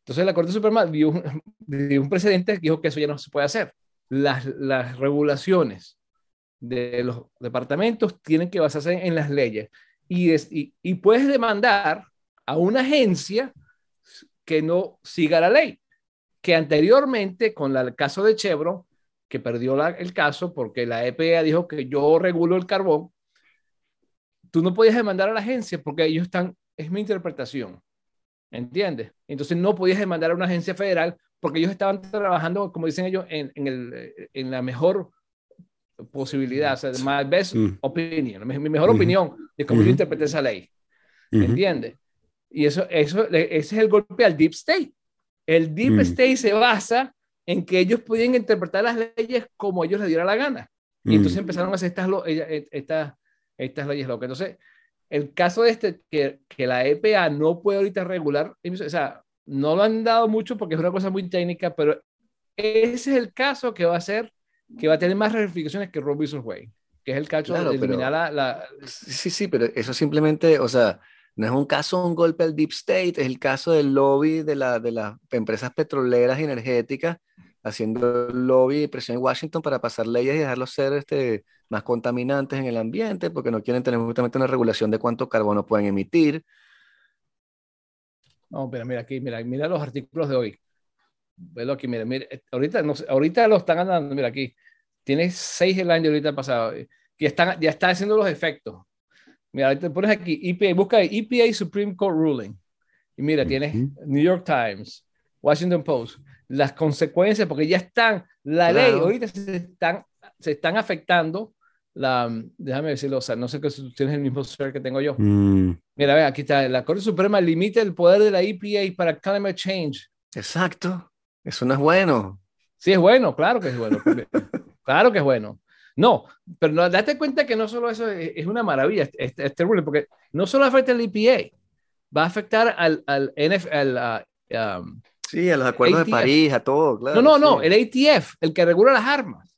Entonces la Corte Suprema dio un, precedente que dijo que eso ya no se puede hacer. las, las regulaciones de los departamentos tienen que basarse en las leyes y, y, y, puedes demandar a una agencia que no siga la ley, que anteriormente con el caso de Chevron, que perdió el caso porque la EPA dijo que yo regulo el carbón, tú no podías demandar a la agencia porque ellos están, es mi interpretación, ¿entiendes? Entonces no podías demandar a una agencia federal porque ellos estaban trabajando, como dicen ellos, en, en, el, en la mejor posibilidad, o sea, my best mm. opinion, mi, mejor opinión de cómo yo interpreté esa ley. ¿Me entiendes? Y eso, eso, ese es el golpe al deep state. El deep mm. state se basa en que ellos podían interpretar las leyes como ellos les diera la gana. Y entonces mm. empezaron a hacer estas, eh, estas, estas leyes locas. Entonces, el caso de este, que, que la EPA no puede ahorita regular, o sea, no lo han dado mucho porque es una cosa muy técnica, pero ese es el caso que va a ser que va a tener más ramificaciones que Robinson Way, que es el caso de eliminar la, Sí, sí, pero eso simplemente, o sea, no es un caso, un golpe al deep state, es el caso del lobby de, la, de las empresas petroleras y energéticas haciendo lobby y presión en Washington para pasar leyes y dejarlos ser este, más contaminantes en el ambiente, porque no quieren tener justamente una regulación de cuánto carbono pueden emitir. No, pero mira aquí, mira, mira los artículos de hoy. Velo aquí, mira, mira ahorita, no, ahorita lo están andando, mira aquí, tiene seis el año ahorita pasado, que están, ya está haciendo los efectos. Mira, ahorita pones aquí, EPA, busca EPA Supreme Court Ruling. Y mira, tienes New York Times, Washington Post, las consecuencias, porque ya están, la ley, ahorita se están, se están afectando la, déjame decirlo, o sea, no sé si tienes el mismo ser que tengo yo. Mm. Mira, ve, aquí está, la Corte Suprema limita el poder de la EPA para climate change. Exacto. Eso no es bueno. Sí, es bueno, claro que es bueno. claro que es bueno. No, pero no, date cuenta que no solo eso es, una maravilla, es, terrible, porque no solo afecta al EPA, va a afectar al, al um, sí, a los acuerdos de París, a todo, claro. No, no, no, el ATF, el que regula las armas.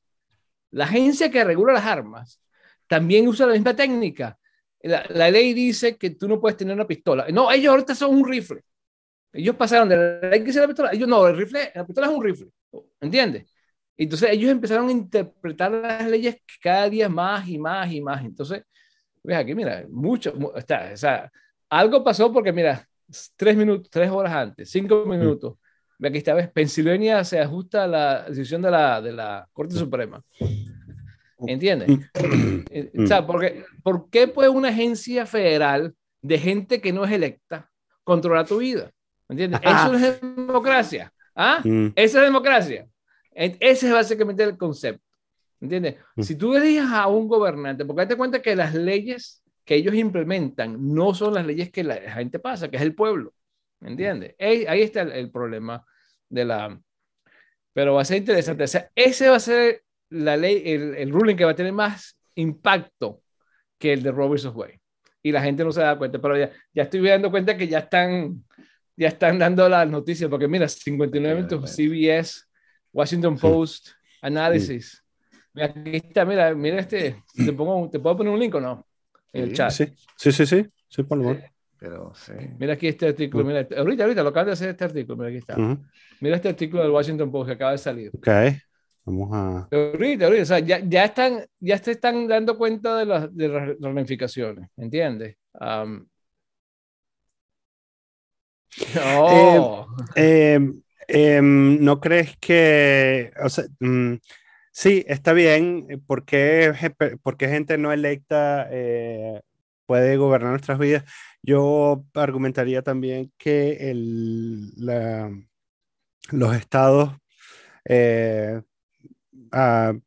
La agencia que regula las armas también usa la misma técnica. La, la ley dice que tú no puedes tener una pistola. No, ellos ahorita son un rifle. Ellos pasaron de la X a la pistola. Ellos no, el rifle, la pistola es un rifle. ¿Entiendes? Entonces ellos empezaron a interpretar las leyes cada día más y más y más. Entonces, ves aquí, mira, mucho, está, o sea, algo pasó porque, mira, tres minutos, tres horas antes, cinco minutos. Ve aquí está, ves, Pensilvania se ajusta a la decisión de la, de la Corte Suprema. ¿Entiendes? Eh, o sea, porque, ¿por qué puede una agencia federal de gente que no es electa controlar tu vida? ¿Entiendes? Eso es democracia. ¿Ah? Mm. Esa es democracia. Ese es básicamente el concepto. ¿Entiendes? Mm. Si tú eliges a un gobernante, porque date cuenta que las leyes que ellos implementan no son las leyes que la gente pasa, que es el pueblo. ¿Entiendes? Ahí, ahí está el, problema de la... Pero va a ser interesante. O sea, ese va a ser la ley, el, el ruling que va a tener más impacto que el de Robertson Way. Y la gente no se da cuenta, pero ya, ya estoy dando cuenta que ya están ya están dando las noticias, porque mira, 59 minutos, CBS, Washington Post, análisis. Mira, aquí está, mira, mira este, te, pongo, ¿te puedo poner un link o no? En el chat. Sí, sí, sí, sí, sí por lo Pero sí. Mira aquí este artículo, mira, ahorita, ahorita lo acabas de hacer este artículo, mira aquí está. Mira este artículo del Washington Post que acaba de salir. Ok, vamos a... Ahorita, ahorita, o sea, ya, ya, están, ya se están dando cuenta de, las, de las ramificaciones, ¿entiendes? Um, no. Eh, em, em, ¿No crees que, o sea, mm, sí, está bien, porque porque gente no electa eh, puede gobernar nuestras vidas? Yo argumentaría también que el, los estados eh,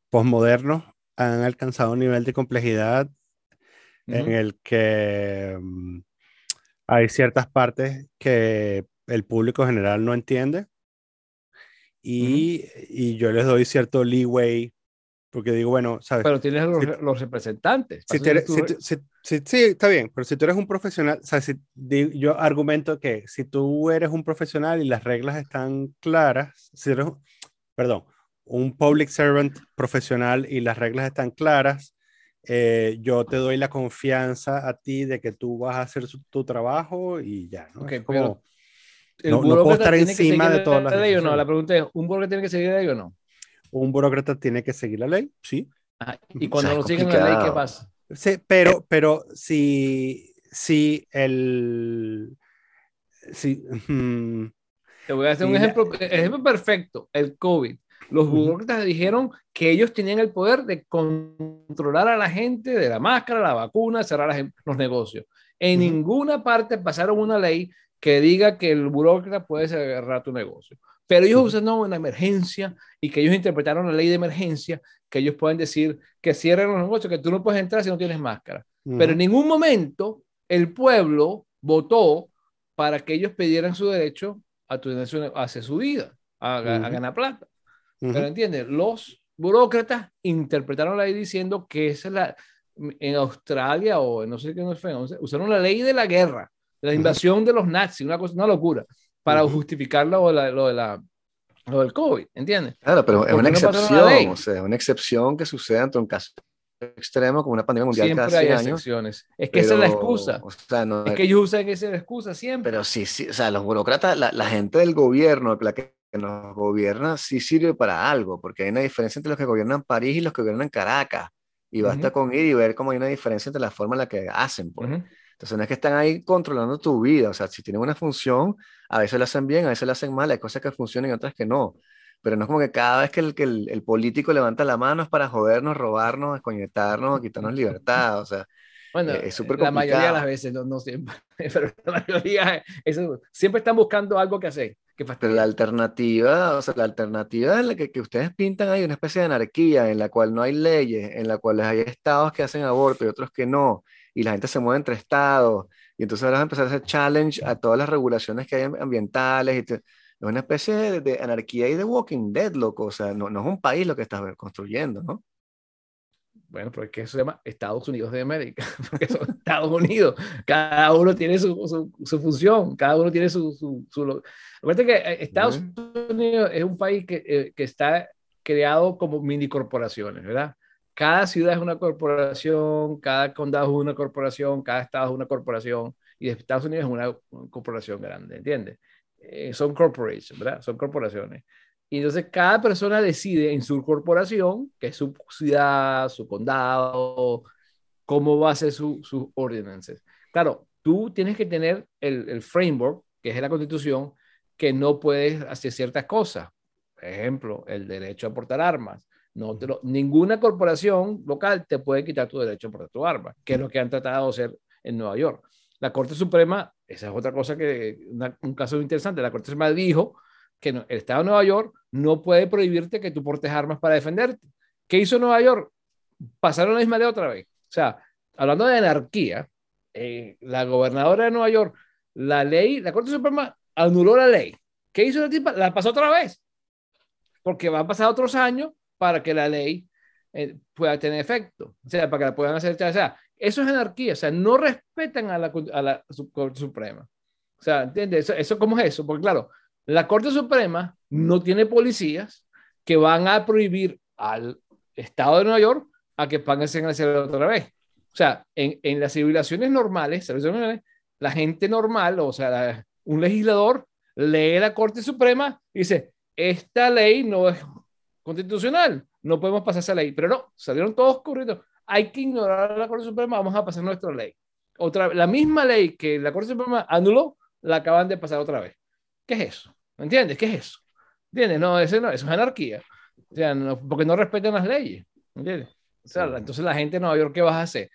posmodernos han alcanzado un nivel de complejidad en el que mm, hay ciertas partes que el público general no entiende y, y yo les doy cierto leeway porque digo, bueno, ¿sabes? Pero tienes los, representantes. Si sí, está bien, pero si tú eres un profesional, o sea, si, yo argumento que si tú eres un profesional y las reglas están claras, si eres, perdón, un public servant profesional y las reglas están claras, eh, yo te doy la confianza a ti de que tú vas a hacer tu trabajo y ya, ¿no? no, puedo estar encima de todas las ley o no, la pregunta es, ¿un que tiene que seguir de ahí o no? Un burócrata tiene que seguir la ley, sí. Ah, y cuando no siguen la ley, ¿qué pasa? Sí, pero, pero si, si el... Si, Te voy a hacer un ejemplo, ejemplo perfecto, el COVID. Los burócratas dijeron que ellos tenían el poder de controlar a la gente de la máscara, la vacuna, cerrar los negocios. En ninguna parte pasaron una ley que diga que el burócrata puede cerrar tu negocio. Pero ellos usan una emergencia y que ellos interpretaron la ley de emergencia, que ellos pueden decir que cierren los negocios, que tú no puedes entrar si no tienes máscara. Pero en ningún momento el pueblo votó para que ellos pidieran su derecho a, tu, hacer su vida, a, ganar plata. Pero entiendes, los burócratas interpretaron la ley diciendo que esa es la, en Australia o no sé qué no fue, usaron la ley de la guerra, de la invasión de los nazis, una cosa, una locura, para justificar lo, de lo, de la, lo del COVID, ¿entiendes? Claro, pero es una excepción, o sea, una excepción que sucede ante un caso extremo como una pandemia mundial siempre cada hay excepciones. Es que esa es la excusa. O sea, no, es que ellos usan esa excusa siempre. Pero sí, sí, o sea, los burócratas, la, la gente del gobierno, la que nos gobierna, sí sirve para algo, porque hay una diferencia entre los que gobiernan París y los que gobiernan Caracas. Y basta con ir y ver cómo hay una diferencia entre la forma en la que hacen. Pues. Entonces no es que están ahí controlando tu vida, o sea, si tienen una función, a veces la hacen bien, a veces la hacen mal, hay cosas que funcionan y otras que no. Pero no es como que cada vez que el, que el, político levanta la mano es para jodernos, robarnos, desconectarnos, quitarnos libertad, o sea, bueno, e, es súper La mayoría de las veces, no, no siempre, pero la mayoría, eso, siempre están buscando algo que hacer. Pero la alternativa, o sea, la alternativa en la que, que, ustedes pintan ahí una especie de anarquía en la cual no hay leyes, en la cual hay estados que hacen aborto y otros que no, y la gente se mueve entre estados, y entonces ahora vas a empezar a hacer challenge a todas las regulaciones que hay ambientales, y es una especie de, anarquía y de Walking Dead, loco, o sea, no, no es un país lo que estás construyendo, ¿no? Bueno, pero es que eso se llama Estados Unidos de América, porque son Estados Unidos, cada uno tiene su, su, función, cada uno tiene su... su, su... que eh, Estados Unidos es un país que, eh, que está creado como mini corporaciones, ¿verdad? Cada ciudad es una corporación, cada condado es una corporación, cada estado es una corporación, y Estados Unidos es una corporación grande, ¿entiendes? Eh, son corporations, ¿verdad? Son corporaciones. Y entonces cada persona decide en su corporación, que es su ciudad, su condado, cómo va a ser sus su ordenances. Claro, tú tienes que tener el, el, framework, que es la constitución, que no puedes hacer ciertas cosas. Por ejemplo, el derecho a portar armas. No ninguna corporación local te puede quitar tu derecho a portar tu arma, que es lo que han tratado de hacer en Nueva York. La Corte Suprema, esa es otra cosa que, un caso interesante, la Corte Suprema dijo que el Estado de Nueva York no puede prohibirte que tú portes armas para defenderte. ¿Qué hizo Nueva York? Pasaron la misma ley otra vez. O sea, hablando de anarquía, eh, la gobernadora de Nueva York, la ley, la Corte Suprema anuló la ley. ¿Qué hizo la tipa? La pasó otra vez. Porque van a pasar otros años para que la ley eh, pueda tener efecto. O sea, para que la puedan hacer. O sea, eso es anarquía. O sea, no respetan a la, a la Corte Suprema. O sea, ¿entiendes? Eso, eso, ¿Cómo es eso? Porque claro, la Corte Suprema no tiene policías que van a prohibir al Estado de Nueva York a que paguen hacer otra vez. O sea, en, en las civilizaciones normales, la gente normal, o sea, un legislador lee la Corte Suprema y dice, esta ley no es constitucional, no podemos pasar esa ley. Pero no, salieron todos corriendo. Hay que ignorar a la Corte Suprema, vamos a pasar nuestra ley. Otra, la misma ley que la Corte Suprema anuló, la acaban de pasar otra vez. ¿Qué es eso? ¿Me entiendes? ¿Qué es eso? ¿Entiendes? No, eso, no, eso es anarquía. O sea, porque no respetan las leyes. ¿Entiendes? O sea, entonces la gente de Nueva York, ¿qué vas a hacer?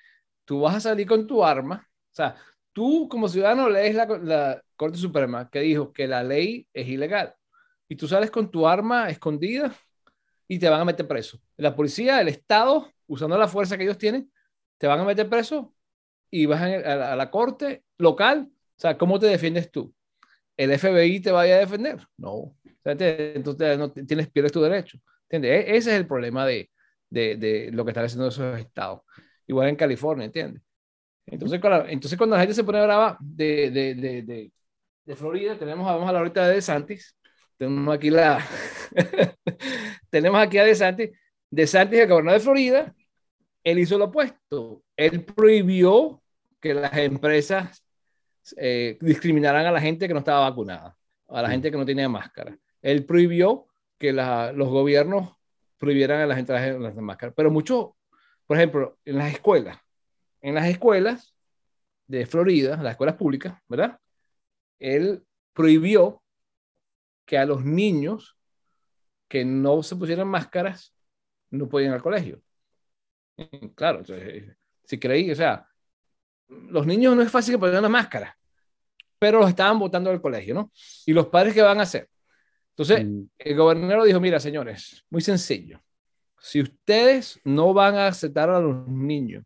Tú vas a salir con tu arma. O sea, tú como ciudadano lees la, la Corte Suprema que dijo que la ley es ilegal. Y tú sales con tu arma escondida y te van a meter preso. La policía, el Estado, usando la fuerza que ellos tienen, te van a meter preso y vas a, a la corte local. O sea, ¿cómo te defiendes tú? el FBI te vaya a defender. No. Entonces no tienes, pierdes tu derecho. ¿Entiendes? E, ese es el problema de, de, de, lo que están haciendo esos estados. Igual en California, ¿entiendes? Entonces, cuando, entonces cuando la gente se pone brava de, de, Florida, tenemos, vamos a la ahorita de Santis, tenemos aquí la, tenemos aquí a De Santis, De Santis, el gobernador de Florida, él hizo lo opuesto, él prohibió que las empresas eh, discriminaran a la gente que no estaba vacunada, a la gente que no tenía máscara. Él prohibió que los gobiernos prohibieran las entradas de las máscaras. Pero mucho, por ejemplo, en las escuelas, en las escuelas de Florida, las escuelas públicas, ¿verdad? Él prohibió que a los niños que no se pusieran máscaras no podían ir al colegio. Claro, entonces, si creí, o sea, los niños no es fácil que pongan una máscara, pero los estaban votando del colegio, ¿no? Y los padres, ¿qué van a hacer? Entonces, mm. el gobernador dijo, mira, señores, muy sencillo. Si ustedes no van a aceptar a los niños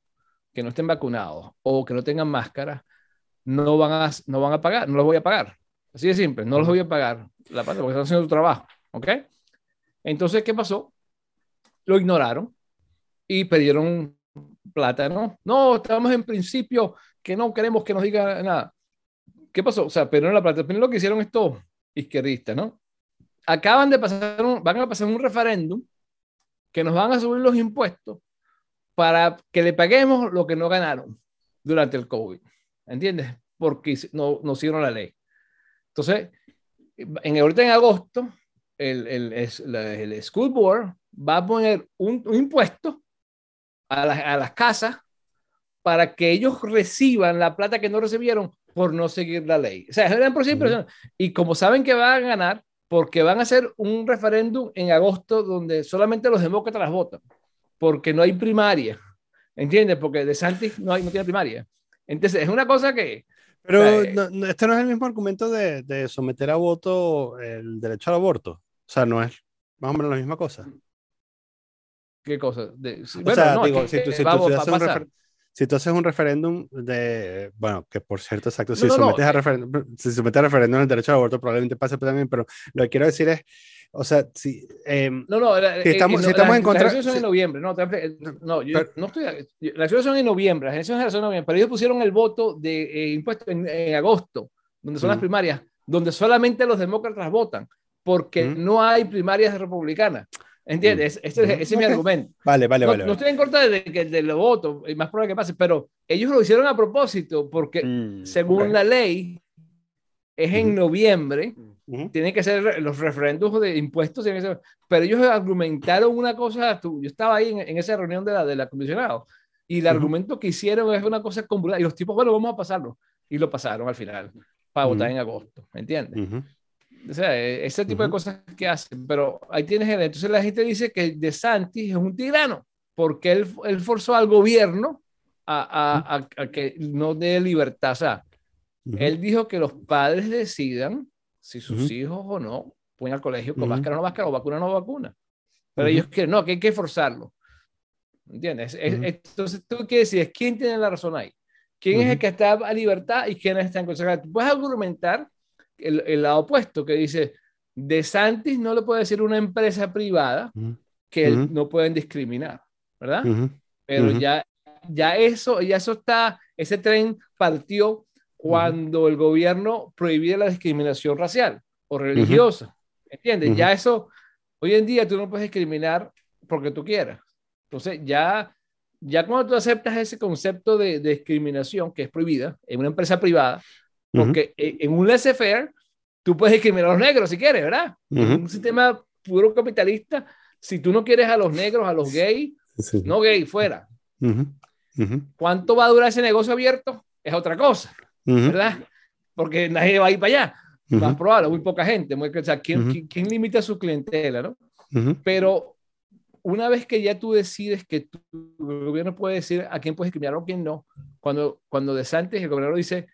que no estén vacunados o que no tengan máscara, no van a, no van a pagar, no los voy a pagar. Así de simple, no los voy a pagar la parte porque están haciendo su trabajo, ¿ok? Entonces, ¿qué pasó? Lo ignoraron y pidieron plata, ¿no? No, estamos en principio que no queremos que nos diga nada. ¿Qué pasó? O sea, pero la plata. Primero lo que hicieron estos izquierdistas, ¿no? Acaban de pasar, van a pasar un referéndum que nos van a subir los impuestos para que le paguemos lo que no ganaron durante el COVID. ¿Entiendes? Porque no, no siguieron la ley. Entonces, en, ahorita en agosto, el, el, el, School Board va a poner un, un impuesto a, a, las casas para que ellos reciban la plata que no recibieron por no seguir la ley. O sea, es por siempre. Y como saben que van a ganar, porque van a hacer un referéndum en agosto donde solamente los demócratas las votan, porque no hay primaria. ¿Entiendes? Porque de Santis no, hay, no tiene primaria. Entonces, es una cosa que... Pero eh, este no es el mismo argumento de, de, someter a voto el derecho al aborto. O sea, no es más o menos la misma cosa. ¿Qué cosa? De, o sea, digo, si tú, si, tú, haces un si tú haces un referéndum de, bueno, que por cierto, exacto, si, sometes, a referéndum, si sometes a referéndum el derecho al aborto, probablemente pase también, pero lo que quiero decir es, o sea, si... Eh, no, no, si estamos, si estamos en contra... Las elecciones son en noviembre, no, no, yo no estoy... Las elecciones son en noviembre, las elecciones son en noviembre, pero ellos pusieron el voto de eh, impuestos en, en, agosto, donde son las primarias, donde solamente los demócratas votan, porque no hay primarias republicanas. ¿Entiendes? Mm. Ese, es mi argumento. Vale, vale, no, vale. No estoy en contra de que de los votos, y más probable que pase, pero ellos lo hicieron a propósito porque mm, según la ley es en noviembre, tienen que ser los referendos de impuestos, pero ellos argumentaron una cosa, yo estaba ahí en, esa reunión de la, de la comisionado, y el argumento que hicieron es una cosa común, y los tipos, bueno, vamos a pasarlo, y lo pasaron al final, para votar en agosto, ¿me entiendes? O sea, e, ese tipo de cosas que hacen, pero ahí tienes el, entonces la gente dice que De Santis es un tirano, porque él, él forzó al gobierno a, a, a, que no dé libertad. O sea, él dijo que los padres decidan si sus hijos o no pueden al colegio con máscara o no máscara, o vacuna o no vacuna. Pero ellos quieren, no, que hay que forzarlo. ¿Entiendes? entonces tú quieres decir, ¿quién tiene la razón ahí? ¿Quién es el que está a libertad y quién está en contra? puedes argumentar el, el, lado opuesto, que dice, de Santis no le puede decir una empresa privada que no pueden discriminar, ¿verdad? Pero ya, ya eso, ya eso está, ese tren partió cuando el gobierno prohibía la discriminación racial o religiosa, ¿entiendes? Ya eso, hoy en día tú no puedes discriminar porque tú quieras. Entonces ya, ya cuando tú aceptas ese concepto de, de discriminación que es prohibida en una empresa privada, porque en un laissez-faire, tú puedes discriminar a los negros si quieres, ¿verdad? En un sistema puro capitalista, si tú no quieres a los negros, a los gays, no gay, fuera. ¿Cuánto va a durar ese negocio abierto? Es otra cosa, ¿verdad? Porque nadie va a ir para allá. Más probable, muy poca gente. o sea, ¿quién, ¿quién, limita su clientela, no? Pero una vez que ya tú decides que tu, el gobierno puede decir a quién puedes discriminar o a quién no, cuando, cuando de el gobernador dice,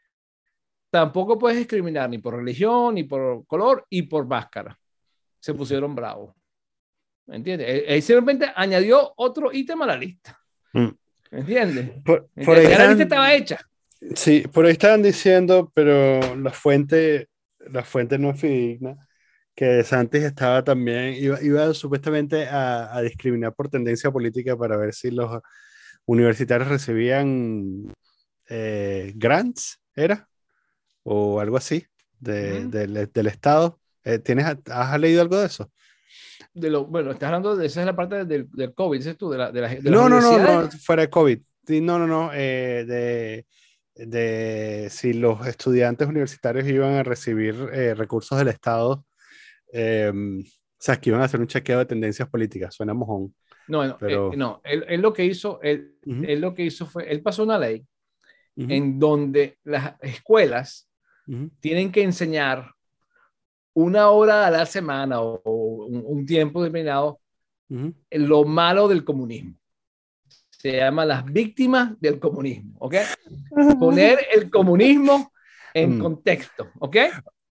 tampoco puedes discriminar ni por religión, ni por color y por máscara. Se pusieron bravos. ¿Me entiendes? Él, e, simplemente añadió otro ítem a la lista. Mm. ¿Me entiendes? Por, la lista estaba hecha. Sí, por ahí estaban diciendo, pero la fuente, la fuente no es fidedigna, que Santos estaba también, iba, supuestamente a, discriminar por tendencia política para ver si los universitarios recibían eh, grants, ¿era? O algo así de, del, Estado. Eh, ¿tienes, ¿Has leído algo de eso? De lo, bueno, estás hablando de esa es la parte del, del COVID, dices tú, de la, de la, no, no, no, no, fuera de COVID. No, no, no, eh, de, de si los estudiantes universitarios iban a recibir eh, recursos del Estado, em, sea, que iban a hacer un chequeo de tendencias políticas, suena mojón. No, no, pero... no él, él, lo que hizo, él, él, lo que hizo fue, él pasó una ley en donde las escuelas tienen que enseñar una hora a la semana o, un, tiempo determinado en lo malo del comunismo. Se llama las víctimas del comunismo, ¿ok? Poner el comunismo en mm. contexto, ¿ok?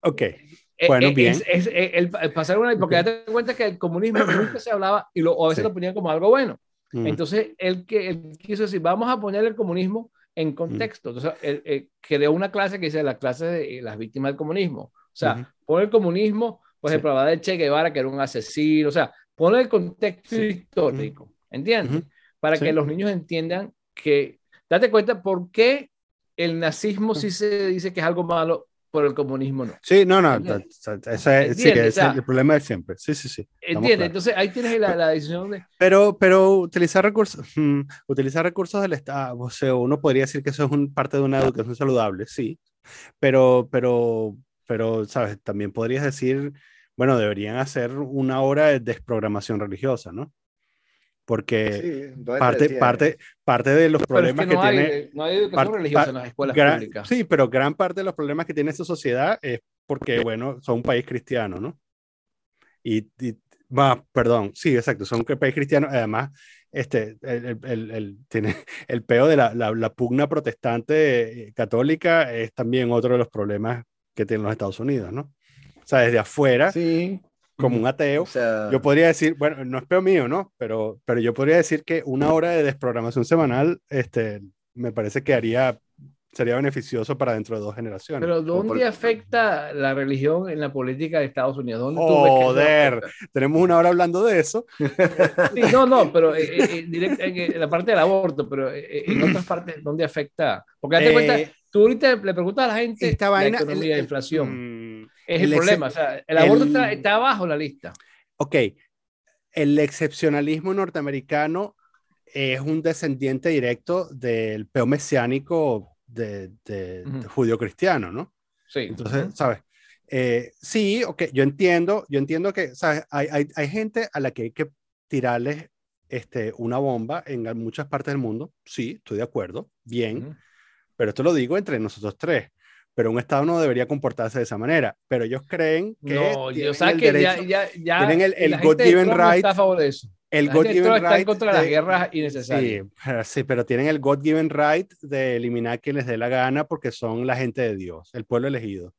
Ok. Eh, bueno, eh, bien. Es, el, pasar una, porque te cuenta que el comunismo nunca se hablaba y lo, a veces lo ponían como algo bueno. Mm. Entonces, él, que, él quiso decir, vamos a poner el comunismo en contexto. Entonces, él, creó una clase que dice la clase de las víctimas del comunismo. O sea, pone el comunismo, por ejemplo, la de Che Guevara, que era un asesino, o sea, pone el contexto histórico, ¿entiendes? Para que los niños entiendan que, date cuenta por qué el nazismo sí se dice que es algo malo, por el comunismo no. Sí, no, no, ese, sí, es el problema de siempre. Sí, sí, sí. Entiende, entonces ahí tienes la, la, decisión de... Pero, pero utilizar recursos, mm, utilizar recursos del Estado, o sea, uno podría decir que eso es un, parte de una educación saludable, sí, pero, pero, pero, ¿sabes? También podrías decir, bueno, deberían hacer una hora de desprogramación religiosa, ¿no? Porque parte, parte, parte de los problemas que, tiene... No hay educación religiosa en las escuelas públicas. Sí, pero gran parte de los problemas que tiene esta sociedad es porque, bueno, son un país cristiano, ¿no? Y, va, perdón, sí, exacto, son un país cristiano, además, este, el, el, el, tiene el peo de la, la, la, pugna protestante eh, católica es también otro de los problemas que tienen los Estados Unidos, ¿no? O sea, desde afuera, sí como un ateo, yo podría decir, bueno, no es peor mío, ¿no? Pero, pero yo podría decir que una hora de desprogramación semanal, este, me parece que haría, sería beneficioso para dentro de dos generaciones. Pero ¿dónde afecta la religión en la política de Estados Unidos? ¿Dónde Joder, tenemos una hora hablando de eso. Sí, no, no, pero eh, eh, eh, en la parte del aborto, pero en otras partes, ¿dónde afecta? Porque date cuenta, tú ahorita le preguntas a la gente esta vaina, la economía, la inflación. Mm, es el, problema. O sea, el aborto está, abajo en la lista. Ok. El excepcionalismo norteamericano es un descendiente directo del peo mesiánico de, de, judío-cristiano, ¿no? Sí. Entonces, ¿sabes? Eh, sí, ok, yo entiendo, yo entiendo que, ¿sabes? Hay, hay, hay, gente a la que hay que tirarles este, una bomba en muchas partes del mundo. Sí, estoy de acuerdo, bien, pero esto lo digo entre nosotros tres pero un Estado no debería comportarse de esa manera. Pero ellos creen que. No, yo sé que ya, ya, ya, Tienen el, el God-given right. Está a favor de eso. El God-given right. Está contra las guerras innecesarias. Sí pero, sí, pero tienen el God-given right de eliminar quien les dé la gana porque son la gente de Dios, el pueblo elegido.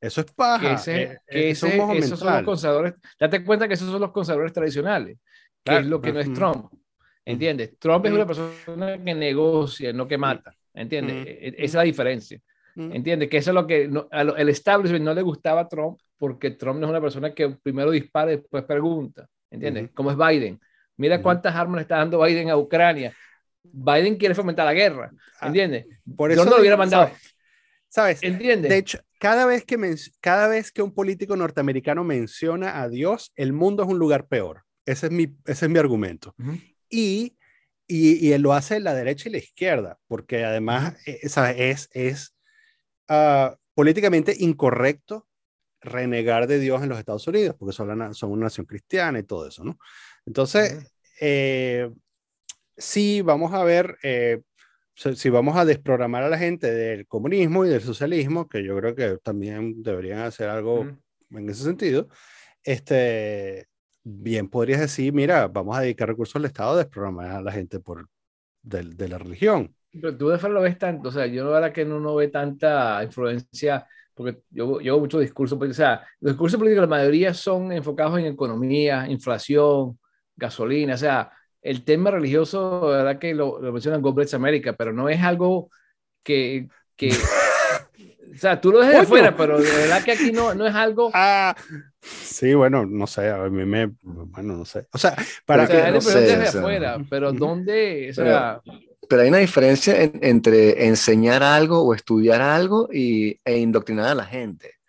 Eso es paja. Que, ese, eh, que ese, esos son los conservadores. Date cuenta que esos son los conservadores tradicionales, que es lo que no es Trump. ¿Entiendes? Trump es una persona que negocia, no que mata. ¿Entiendes? E, e, esa es la diferencia. Mm. ¿Entiendes? Que eso es lo que el establishment no le gustaba a Trump porque Trump no es una persona que primero dispara y después pregunta. ¿Entiendes? Como es Biden. Mira cuántas armas le está dando Biden a Ucrania. Biden quiere fomentar la guerra. Ah, ¿Entiendes? por eso Yo no lo hubiera mandado. ¿Sabes? ¿Entiendes? De hecho, cada vez, que cada vez que un político norteamericano menciona a Dios, el mundo es un lugar peor. Ese es mi, ese es mi argumento. y, y, y, él lo hace la derecha y la izquierda, porque además, eh, ¿sabes? Es, es Ah, políticamente incorrecto renegar de Dios en los Estados Unidos, porque son, una nación cristiana y todo eso, ¿no? Entonces, eh, sí, vamos a ver, eh, si vamos a desprogramar a la gente del comunismo y del socialismo, que yo creo que también deberían hacer algo en ese sentido, este, bien podrías decir, mira, vamos a dedicar recursos al Estado a desprogramar a la gente por, de la religión. Pero tú de lo ves tanto, o sea, yo la verdad que no, no ve tanta influencia, porque yo, yo mucho discurso, o sea, los discursos políticos la mayoría son enfocados en economía, inflación, gasolina, o sea, el tema religioso, la verdad que lo, lo mencionan God Bless America, pero no es algo que, que o sea, tú lo ves de fuera, pero de verdad que aquí no, no es algo. Ah, sí, bueno, no sé, a mí me, bueno, no sé. O sea, para que. No sé, desde afuera, pero ¿dónde? O sea, pero hay una diferencia entre enseñar algo o estudiar algo y, e indoctrinar a la gente.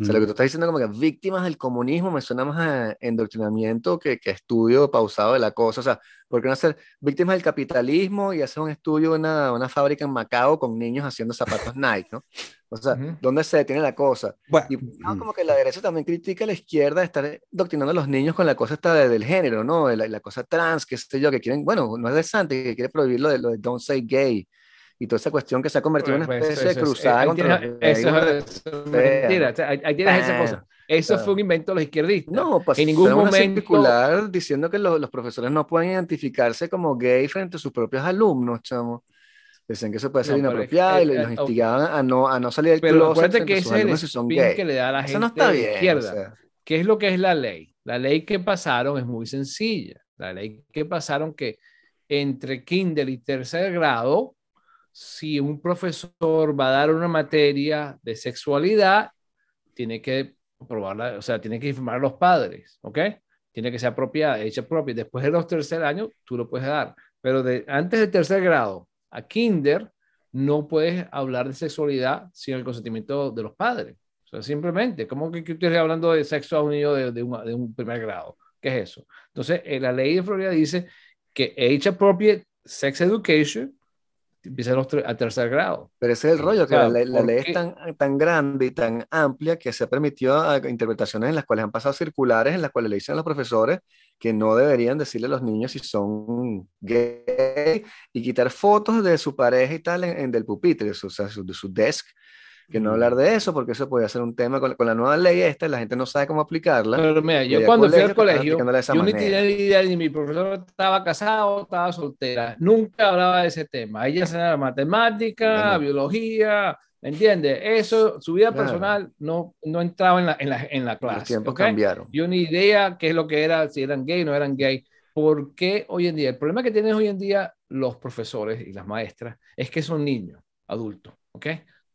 O sea, lo que tú estás diciendo como que víctimas del comunismo me suena más a endoctrinamiento que, que estudio pausado de la cosa. O sea, ¿por qué no hacer víctimas del capitalismo y hacer un estudio en una, una fábrica en Macao con niños haciendo zapatos Nike, ¿no? O sea, ¿dónde se detiene la cosa? y no, como que la derecha también critica a la izquierda de estar doctrinando a los niños con la cosa esta del género, ¿no? La, la cosa trans, que sé yo, que quieren, bueno, no es de Santi, que quiere prohibir lo de, lo de don't say gay y toda esa cuestión que se ha convertido en una pues, especie de cruzada contra eso, es mentira. ahí tienes esa cosa. Eso fue un invento de los izquierdistas. No, pues en ningún momento circular diciendo que los, los, profesores no pueden identificarse como gay frente a sus propios alumnos, chamo. Decían que eso puede ser inapropiado y los instigaban a no, a no salir del pero closet que ese es el son gay. que le da a la gente eso no está bien, izquierda. ¿Qué es lo que es la ley? La ley que pasaron es muy sencilla. La ley que pasaron que entre kinder y tercer grado si un profesor va a dar una materia de sexualidad, tiene que probarla, o sea, tiene que informar a los padres, ¿ok? Tiene que ser apropiada, hecha propia. Después de los tercer años, tú lo puedes dar. Pero antes del tercer grado a kinder, no puedes hablar de sexualidad sin el consentimiento de los padres. O sea, simplemente, ¿cómo que, que usted hablando de sexo a un niño de, de, un, primer grado? ¿Qué es eso? Entonces, eh, la ley de Florida dice que age appropriate sex education empieza a tercer grado. Pero ese es el rollo, que la, ley es tan, tan grande y tan amplia que se ha permitido interpretaciones en las cuales han pasado circulares, en las cuales le dicen a los profesores que no deberían decirle a los niños si son gay y quitar fotos de su pareja y tal en, del pupitre, o sea, de su desk, que no hablar de eso, porque eso podría ser un tema con, la nueva ley esta, la gente no sabe cómo aplicarla. Pero mira, yo cuando fui al colegio, yo ni tenía idea ni mi profesor estaba casado, estaba soltera, nunca hablaba de ese tema. Ella enseñaba matemática, biología, ¿me entiendes? Eso, su vida personal no, no entraba en la, en la, en la clase. Los tiempos cambiaron. Yo ni idea qué es lo que era, si eran gay o no eran gay. ¿Por qué hoy en día? El problema que tienen hoy en día los profesores y las maestras es que son niños, adultos, ¿ok?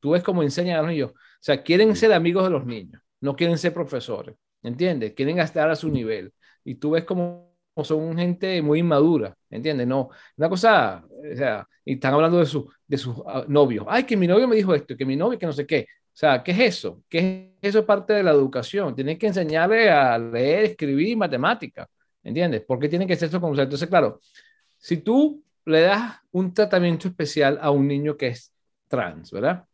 Tú ves cómo enseñan a los niños. O sea, quieren ser amigos de los niños, no quieren ser profesores, ¿entiendes? Quieren estar a su nivel. Y tú ves cómo son gente muy inmadura, ¿entiendes? No, una cosa, o sea, y están hablando de, su, de sus ah, novios. Ay, que mi novio me dijo esto, que mi novio, que no sé qué. O sea, ¿qué es eso? ¿Qué es eso parte de la educación? Tienes que enseñarle a leer, escribir matemática, ¿entiendes? ¿Por qué tienen que ser estos conceptos? Entonces, claro, si tú le das un tratamiento especial a un niño que es trans, ¿verdad?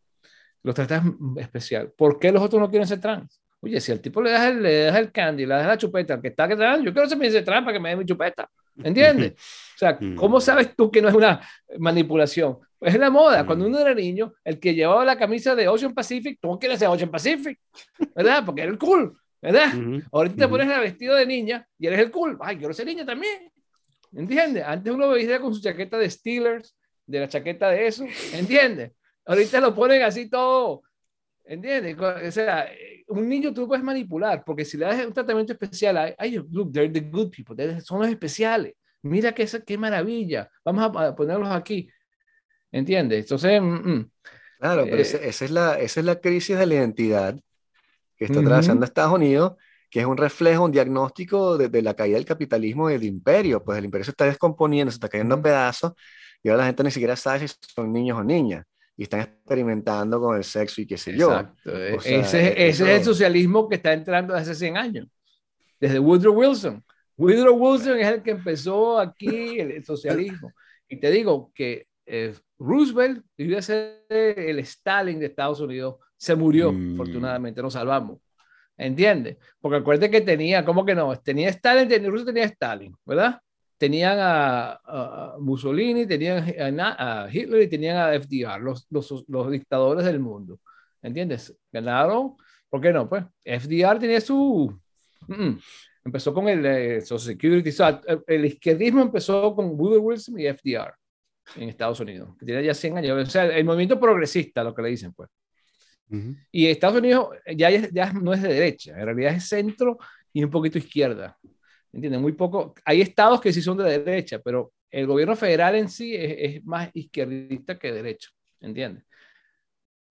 Los tratas especial. ¿Por qué los otros no quieren ser trans? Oye, si al tipo le das el, le das el candy, le das la chupeta, al que está que trans, yo quiero ser mi trans para que me dé mi chupeta. ¿Entiendes? O sea, mm. ¿cómo sabes tú que no es una manipulación? Pues es la moda. Mm. Cuando uno era niño, el que llevaba la camisa de Ocean Pacific, tú quieres ser Ocean Pacific, ¿verdad? Porque era el cool, ¿verdad? Ahorita te pones el vestido de niña y eres el cool. Ay, quiero ser niña también. ¿Entiendes? Antes uno veía con su chaqueta de Steelers, de la chaqueta de eso, ¿entiendes? Ahorita lo ponen así todo. ¿Entiendes? O sea, un niño tú puedes manipular, porque si le das un tratamiento especial, ay, look, they're the good people, son los especiales. Mira qué, qué maravilla, vamos a ponerlos aquí. ¿Entiendes? Entonces, mm, mm. claro, pero eh, esa, es la, esa es la crisis de la identidad que está atravesando Estados Unidos, que es un reflejo, un diagnóstico de, la caída del capitalismo y del imperio. Pues el imperio se está descomponiendo, se está cayendo en pedazos, y ahora la gente ni siquiera sabe si son niños o niñas y están experimentando con el sexo y qué sé yo. Exacto. ese, es el socialismo que está entrando hace 100 años, desde Woodrow Wilson. Woodrow Wilson es el que empezó aquí el, socialismo. Y te digo que eh, Roosevelt iba a ser el Stalin de Estados Unidos, se murió, mm. afortunadamente, nos salvamos. ¿Entiendes? Porque acuérdate que tenía, ¿cómo que no? Tenía Stalin, tenía, Roosevelt tenía Stalin, ¿verdad? Tenían a, Mussolini, tenían a, Hitler y tenían a FDR, los, los, los, dictadores del mundo. ¿Entiendes? Ganaron, ¿por qué no? Pues FDR tenía su... empezó con el eh, Social Security, el, izquierdismo empezó con Woodrow Wilson y FDR en Estados Unidos, que tiene ya 100 años. O sea, el movimiento progresista, lo que le dicen, pues. Y Estados Unidos ya, ya no es de derecha, en realidad es centro y un poquito izquierda. ¿Entienden? Muy poco. Hay estados que sí son de derecha, pero el gobierno federal en sí es, más izquierdista que derecho. ¿Entiendes?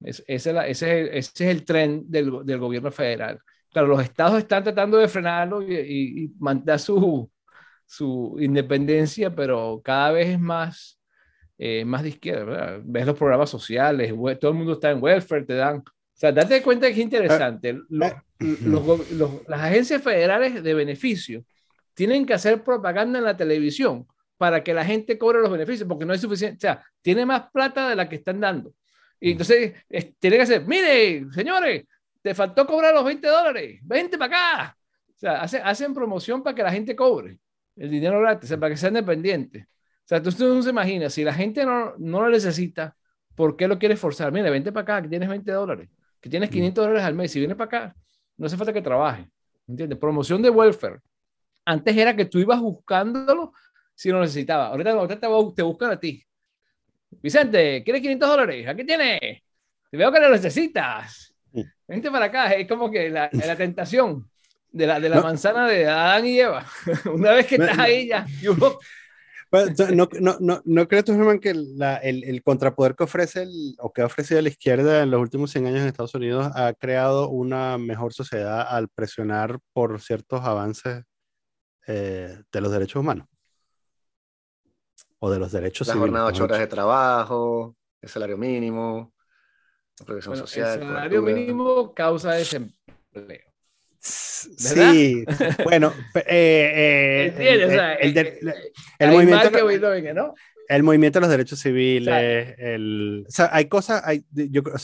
ese, es ese, es el, tren del, del, gobierno federal. Claro, los estados están tratando de frenarlo y, y, mantener su, su independencia, pero cada vez es más, eh, más de izquierda. ¿verdad? Ves los programas sociales, todo el mundo está en welfare, te dan sea, date cuenta que es interesante. Eh, las agencias federales de beneficio tienen que hacer propaganda en la televisión para que la gente cobre los beneficios, porque no es suficiente. O sea, tiene más plata de la que están dando. Y entonces tiene que hacer, mire, señores, te faltó cobrar los 20 dólares, 20 para acá. O sea, hacen promoción para que la gente cobre el dinero gratis, para que sean dependientes. O sea, usted no se imagina, si la gente no, no lo necesita, ¿por qué lo quiere forzar? Mire, vente para acá, que tienes 20 dólares, que tienes 500 dólares al mes, si viene para acá, no hace falta que trabaje. ¿Entiendes? Promoción de welfare. Antes era que tú ibas buscándolo si lo necesitaba. Ahorita, ahorita te, te buscan a ti. Vicente, ¿quieres 500 dólares? Aquí tienes. Te veo que lo necesitas. Vente para acá. Es como que la, la tentación de la, de la manzana de Adán y Eva. Una vez que estás ahí ya. no, no, no, ¿No crees tú, Germán, que la, el, el, contrapoder que ofrece el, o que ha ofrecido la izquierda en los últimos 100 años en Estados Unidos ha creado una mejor sociedad al presionar por ciertos avances eh, de los derechos humanos? O de los derechos La jornada de 8 horas de trabajo, el salario mínimo, la protección social. El salario mínimo causa desempleo. Sí, bueno, el, movimiento, el movimiento de los derechos civiles, el, o sea, hay cosas, hay, yo, pero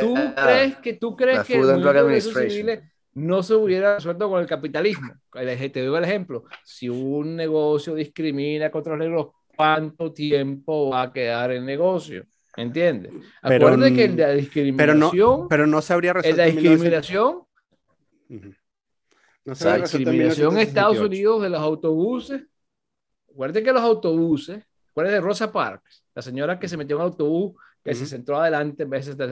tú crees que tú crees que el movimiento de los derechos civiles no se hubiera resuelto con el capitalismo. Te doy el ejemplo, si un negocio discrimina contra los negros, ¿cuánto tiempo va a quedar el negocio? ¿Entiendes? Acuérdate que la discriminación, pero no, pero no se habría resuelto. La discriminación no la discriminación en Estados Unidos de los autobuses. Recuerden que los autobuses, recuerden de Rosa Parks, la señora que se metió en un autobús, que se sentó adelante en vez de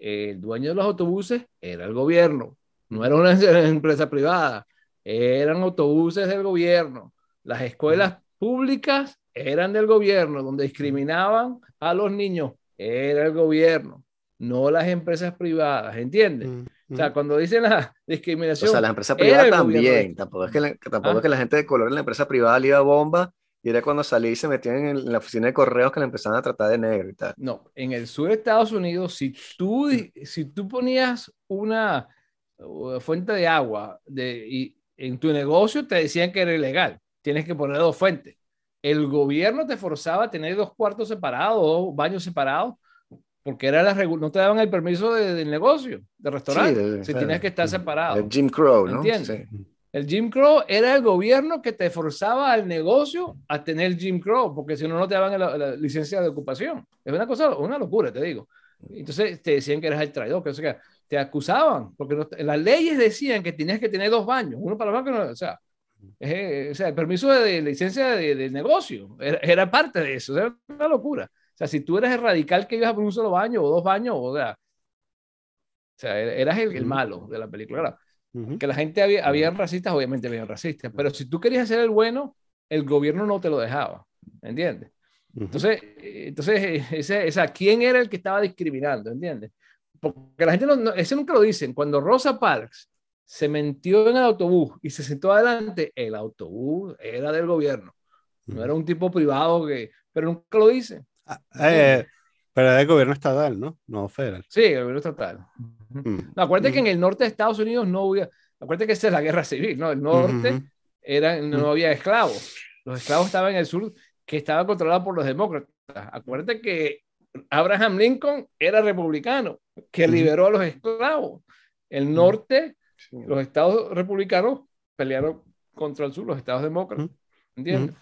El dueño de los autobuses era el gobierno, no era una empresa privada, eran autobuses del gobierno. Las escuelas públicas eran del gobierno, donde discriminaban a los niños, era el gobierno, no las empresas privadas, ¿entiendes? O sea, cuando dicen la discriminación. O sea, la empresa privada también. Tampoco, es que, la, tampoco es que la gente de color en la empresa privada le iba bomba y era cuando salí y se metían en, la oficina de correos que le empezaban a tratar de negro y tal. No, en el sur de Estados Unidos, si tú, si tú ponías una fuente de agua de, y en tu negocio, te decían que era ilegal. Tienes que poner dos fuentes. El gobierno te forzaba a tener dos cuartos separados, dos baños separados, porque era la no te daban el permiso de, del negocio, de restaurante, si tenías que estar separado. El Jim Crow, ¿no? ¿Entiendes? El Jim Crow era el gobierno que te forzaba al negocio a tener Jim Crow, porque si no, no te daban la, licencia de ocupación. Es una cosa, una locura, te digo. Entonces te decían que eras el traidor, que o sea, te acusaban, porque las leyes decían que tenías que tener dos baños, uno para los bancos, o sea, o sea, el permiso de, licencia de, negocio era, era, parte de eso, era una locura. O sea, si tú eres el radical que ibas por un solo baño o dos baños, o sea, o sea eras el, malo de la película. Que la gente había, había racistas, obviamente había racistas, pero si tú querías ser el bueno, el gobierno no te lo dejaba, ¿entiendes? Entonces, entonces ese, esa, ¿quién era el que estaba discriminando? ¿Entiendes? Porque la gente no, ese nunca lo dicen. Cuando Rosa Parks se metió en el autobús y se sentó adelante, el autobús era del gobierno. No era un tipo privado que, pero nunca lo dicen. Ah, eh, pero es del gobierno estatal, ¿no? No federal. Sí, el gobierno estatal. Mm. No, acuérdate que en el norte de Estados Unidos no había, acuérdate que esa es la guerra civil, ¿no? El norte era, no había esclavos. Los esclavos estaban en el sur, que estaba controlado por los demócratas. Acuérdate que Abraham Lincoln era republicano, que liberó a los esclavos. El norte, los estados republicanos pelearon contra el sur, los estados demócratas. ¿Entiendes?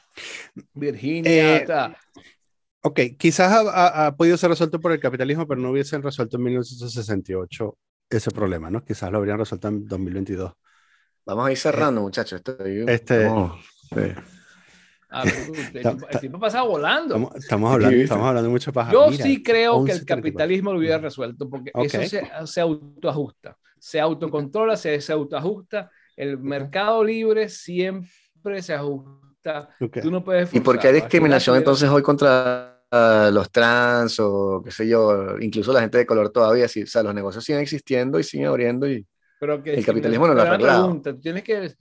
Virginia, eh, Ok, quizás ha, podido ser resuelto por el capitalismo, pero no hubiesen resuelto en 1968 ese problema, ¿no? Quizás lo habrían resuelto en 2022. Vamos a ir cerrando, muchachos. Este, ah, el, tiempo pasaba volando. Estamos, hablando, estamos hablando mucho paja. Yo sí creo que el capitalismo lo hubiera resuelto, porque eso se, se, autoajusta, se autocontrola, se, se autoajusta. El mercado libre siempre se ajusta Tú no puedes ¿Y por qué hay discriminación entonces hoy contra ah, los trans o qué sé yo, incluso la gente de color todavía? Sí, o sea, los negocios siguen existiendo y siguen abriendo y pero el capitalismo no lo ha arreglado. ¿tú tienes, que,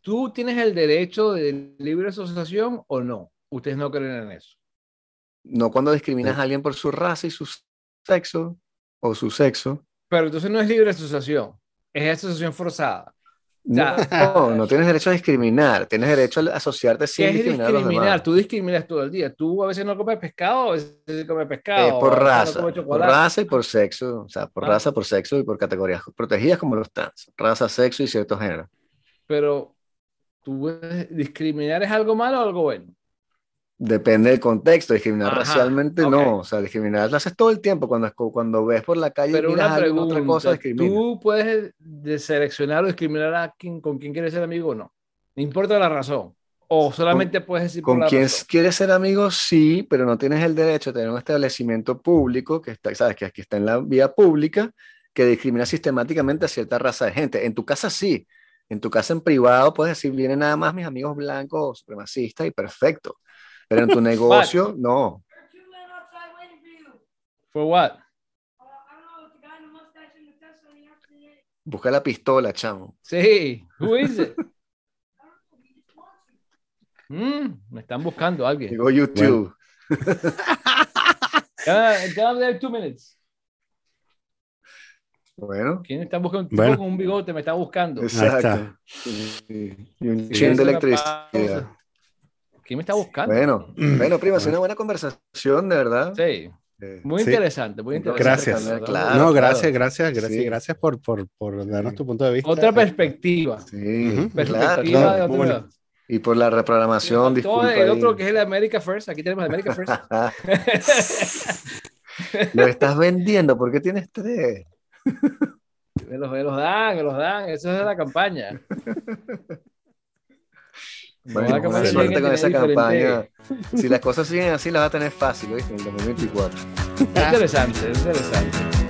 ¿Tú tienes el derecho de libre asociación o no? Ustedes no creen en eso. No cuando discriminas a alguien por su raza y su sexo o su sexo. Pero entonces no es libre asociación, es asociación forzada. No, no tienes derecho a discriminar, tienes derecho a asociarte sin ¿Qué es discriminar? discriminar? Tú discriminas todo el día. Tú a veces no comes pescado, a veces comes pescado. Eh, por raza, por raza y por sexo, o sea, por ah. raza, por sexo y por categorías protegidas como los trans, raza, sexo y cierto género. Pero, ¿tú discriminar es algo malo o algo bueno? Depende del contexto, discriminar racialmente no, o sea, discriminar lo haces todo el tiempo cuando, cuando ves por la calle Pero una pregunta, otra cosa, ¿tú puedes seleccionar o discriminar a quien, con quién quieres ser amigo o no? No importa la razón. O solamente puedes decir con quién quieres ser amigo, sí, pero no tienes el derecho de tener un establecimiento público que está, sabes que aquí está en la vía pública que discrimina sistemáticamente a cierta raza de gente. En tu casa sí, en tu casa en privado puedes decir, vienen nada más mis amigos blancos supremacistas y perfecto. Pero en tu negocio, no. For what? Busca la pistola, chamo. Sí. Who is it? Mm, me están buscando alguien. Digo YouTube. Bueno. two minutes. Bueno. ¿Quién está buscando? Un bueno. con un bigote me está buscando. Exacto. Y un chin de electricidad. ¿Quién me está buscando? Bueno, bueno, prima, es una buena conversación, de verdad. Sí. Eh, muy interesante, muy interesante. Gracias. Claro, no, gracias, gracias, gracias, gracias por, por, por, darnos tu punto de vista. Otra perspectiva. Sí, perspectiva de otra Y por la reprogramación. Todo el otro que es el America First. Aquí tenemos el America First. Lo estás vendiendo. ¿Por qué tienes tres? me, los, me los dan, me los dan. Eso es de la campaña. Bueno, suerte con esa campaña. Si las cosas siguen así, las va a tener fácil, ¿viste? En el 2024. interesante, es interesante.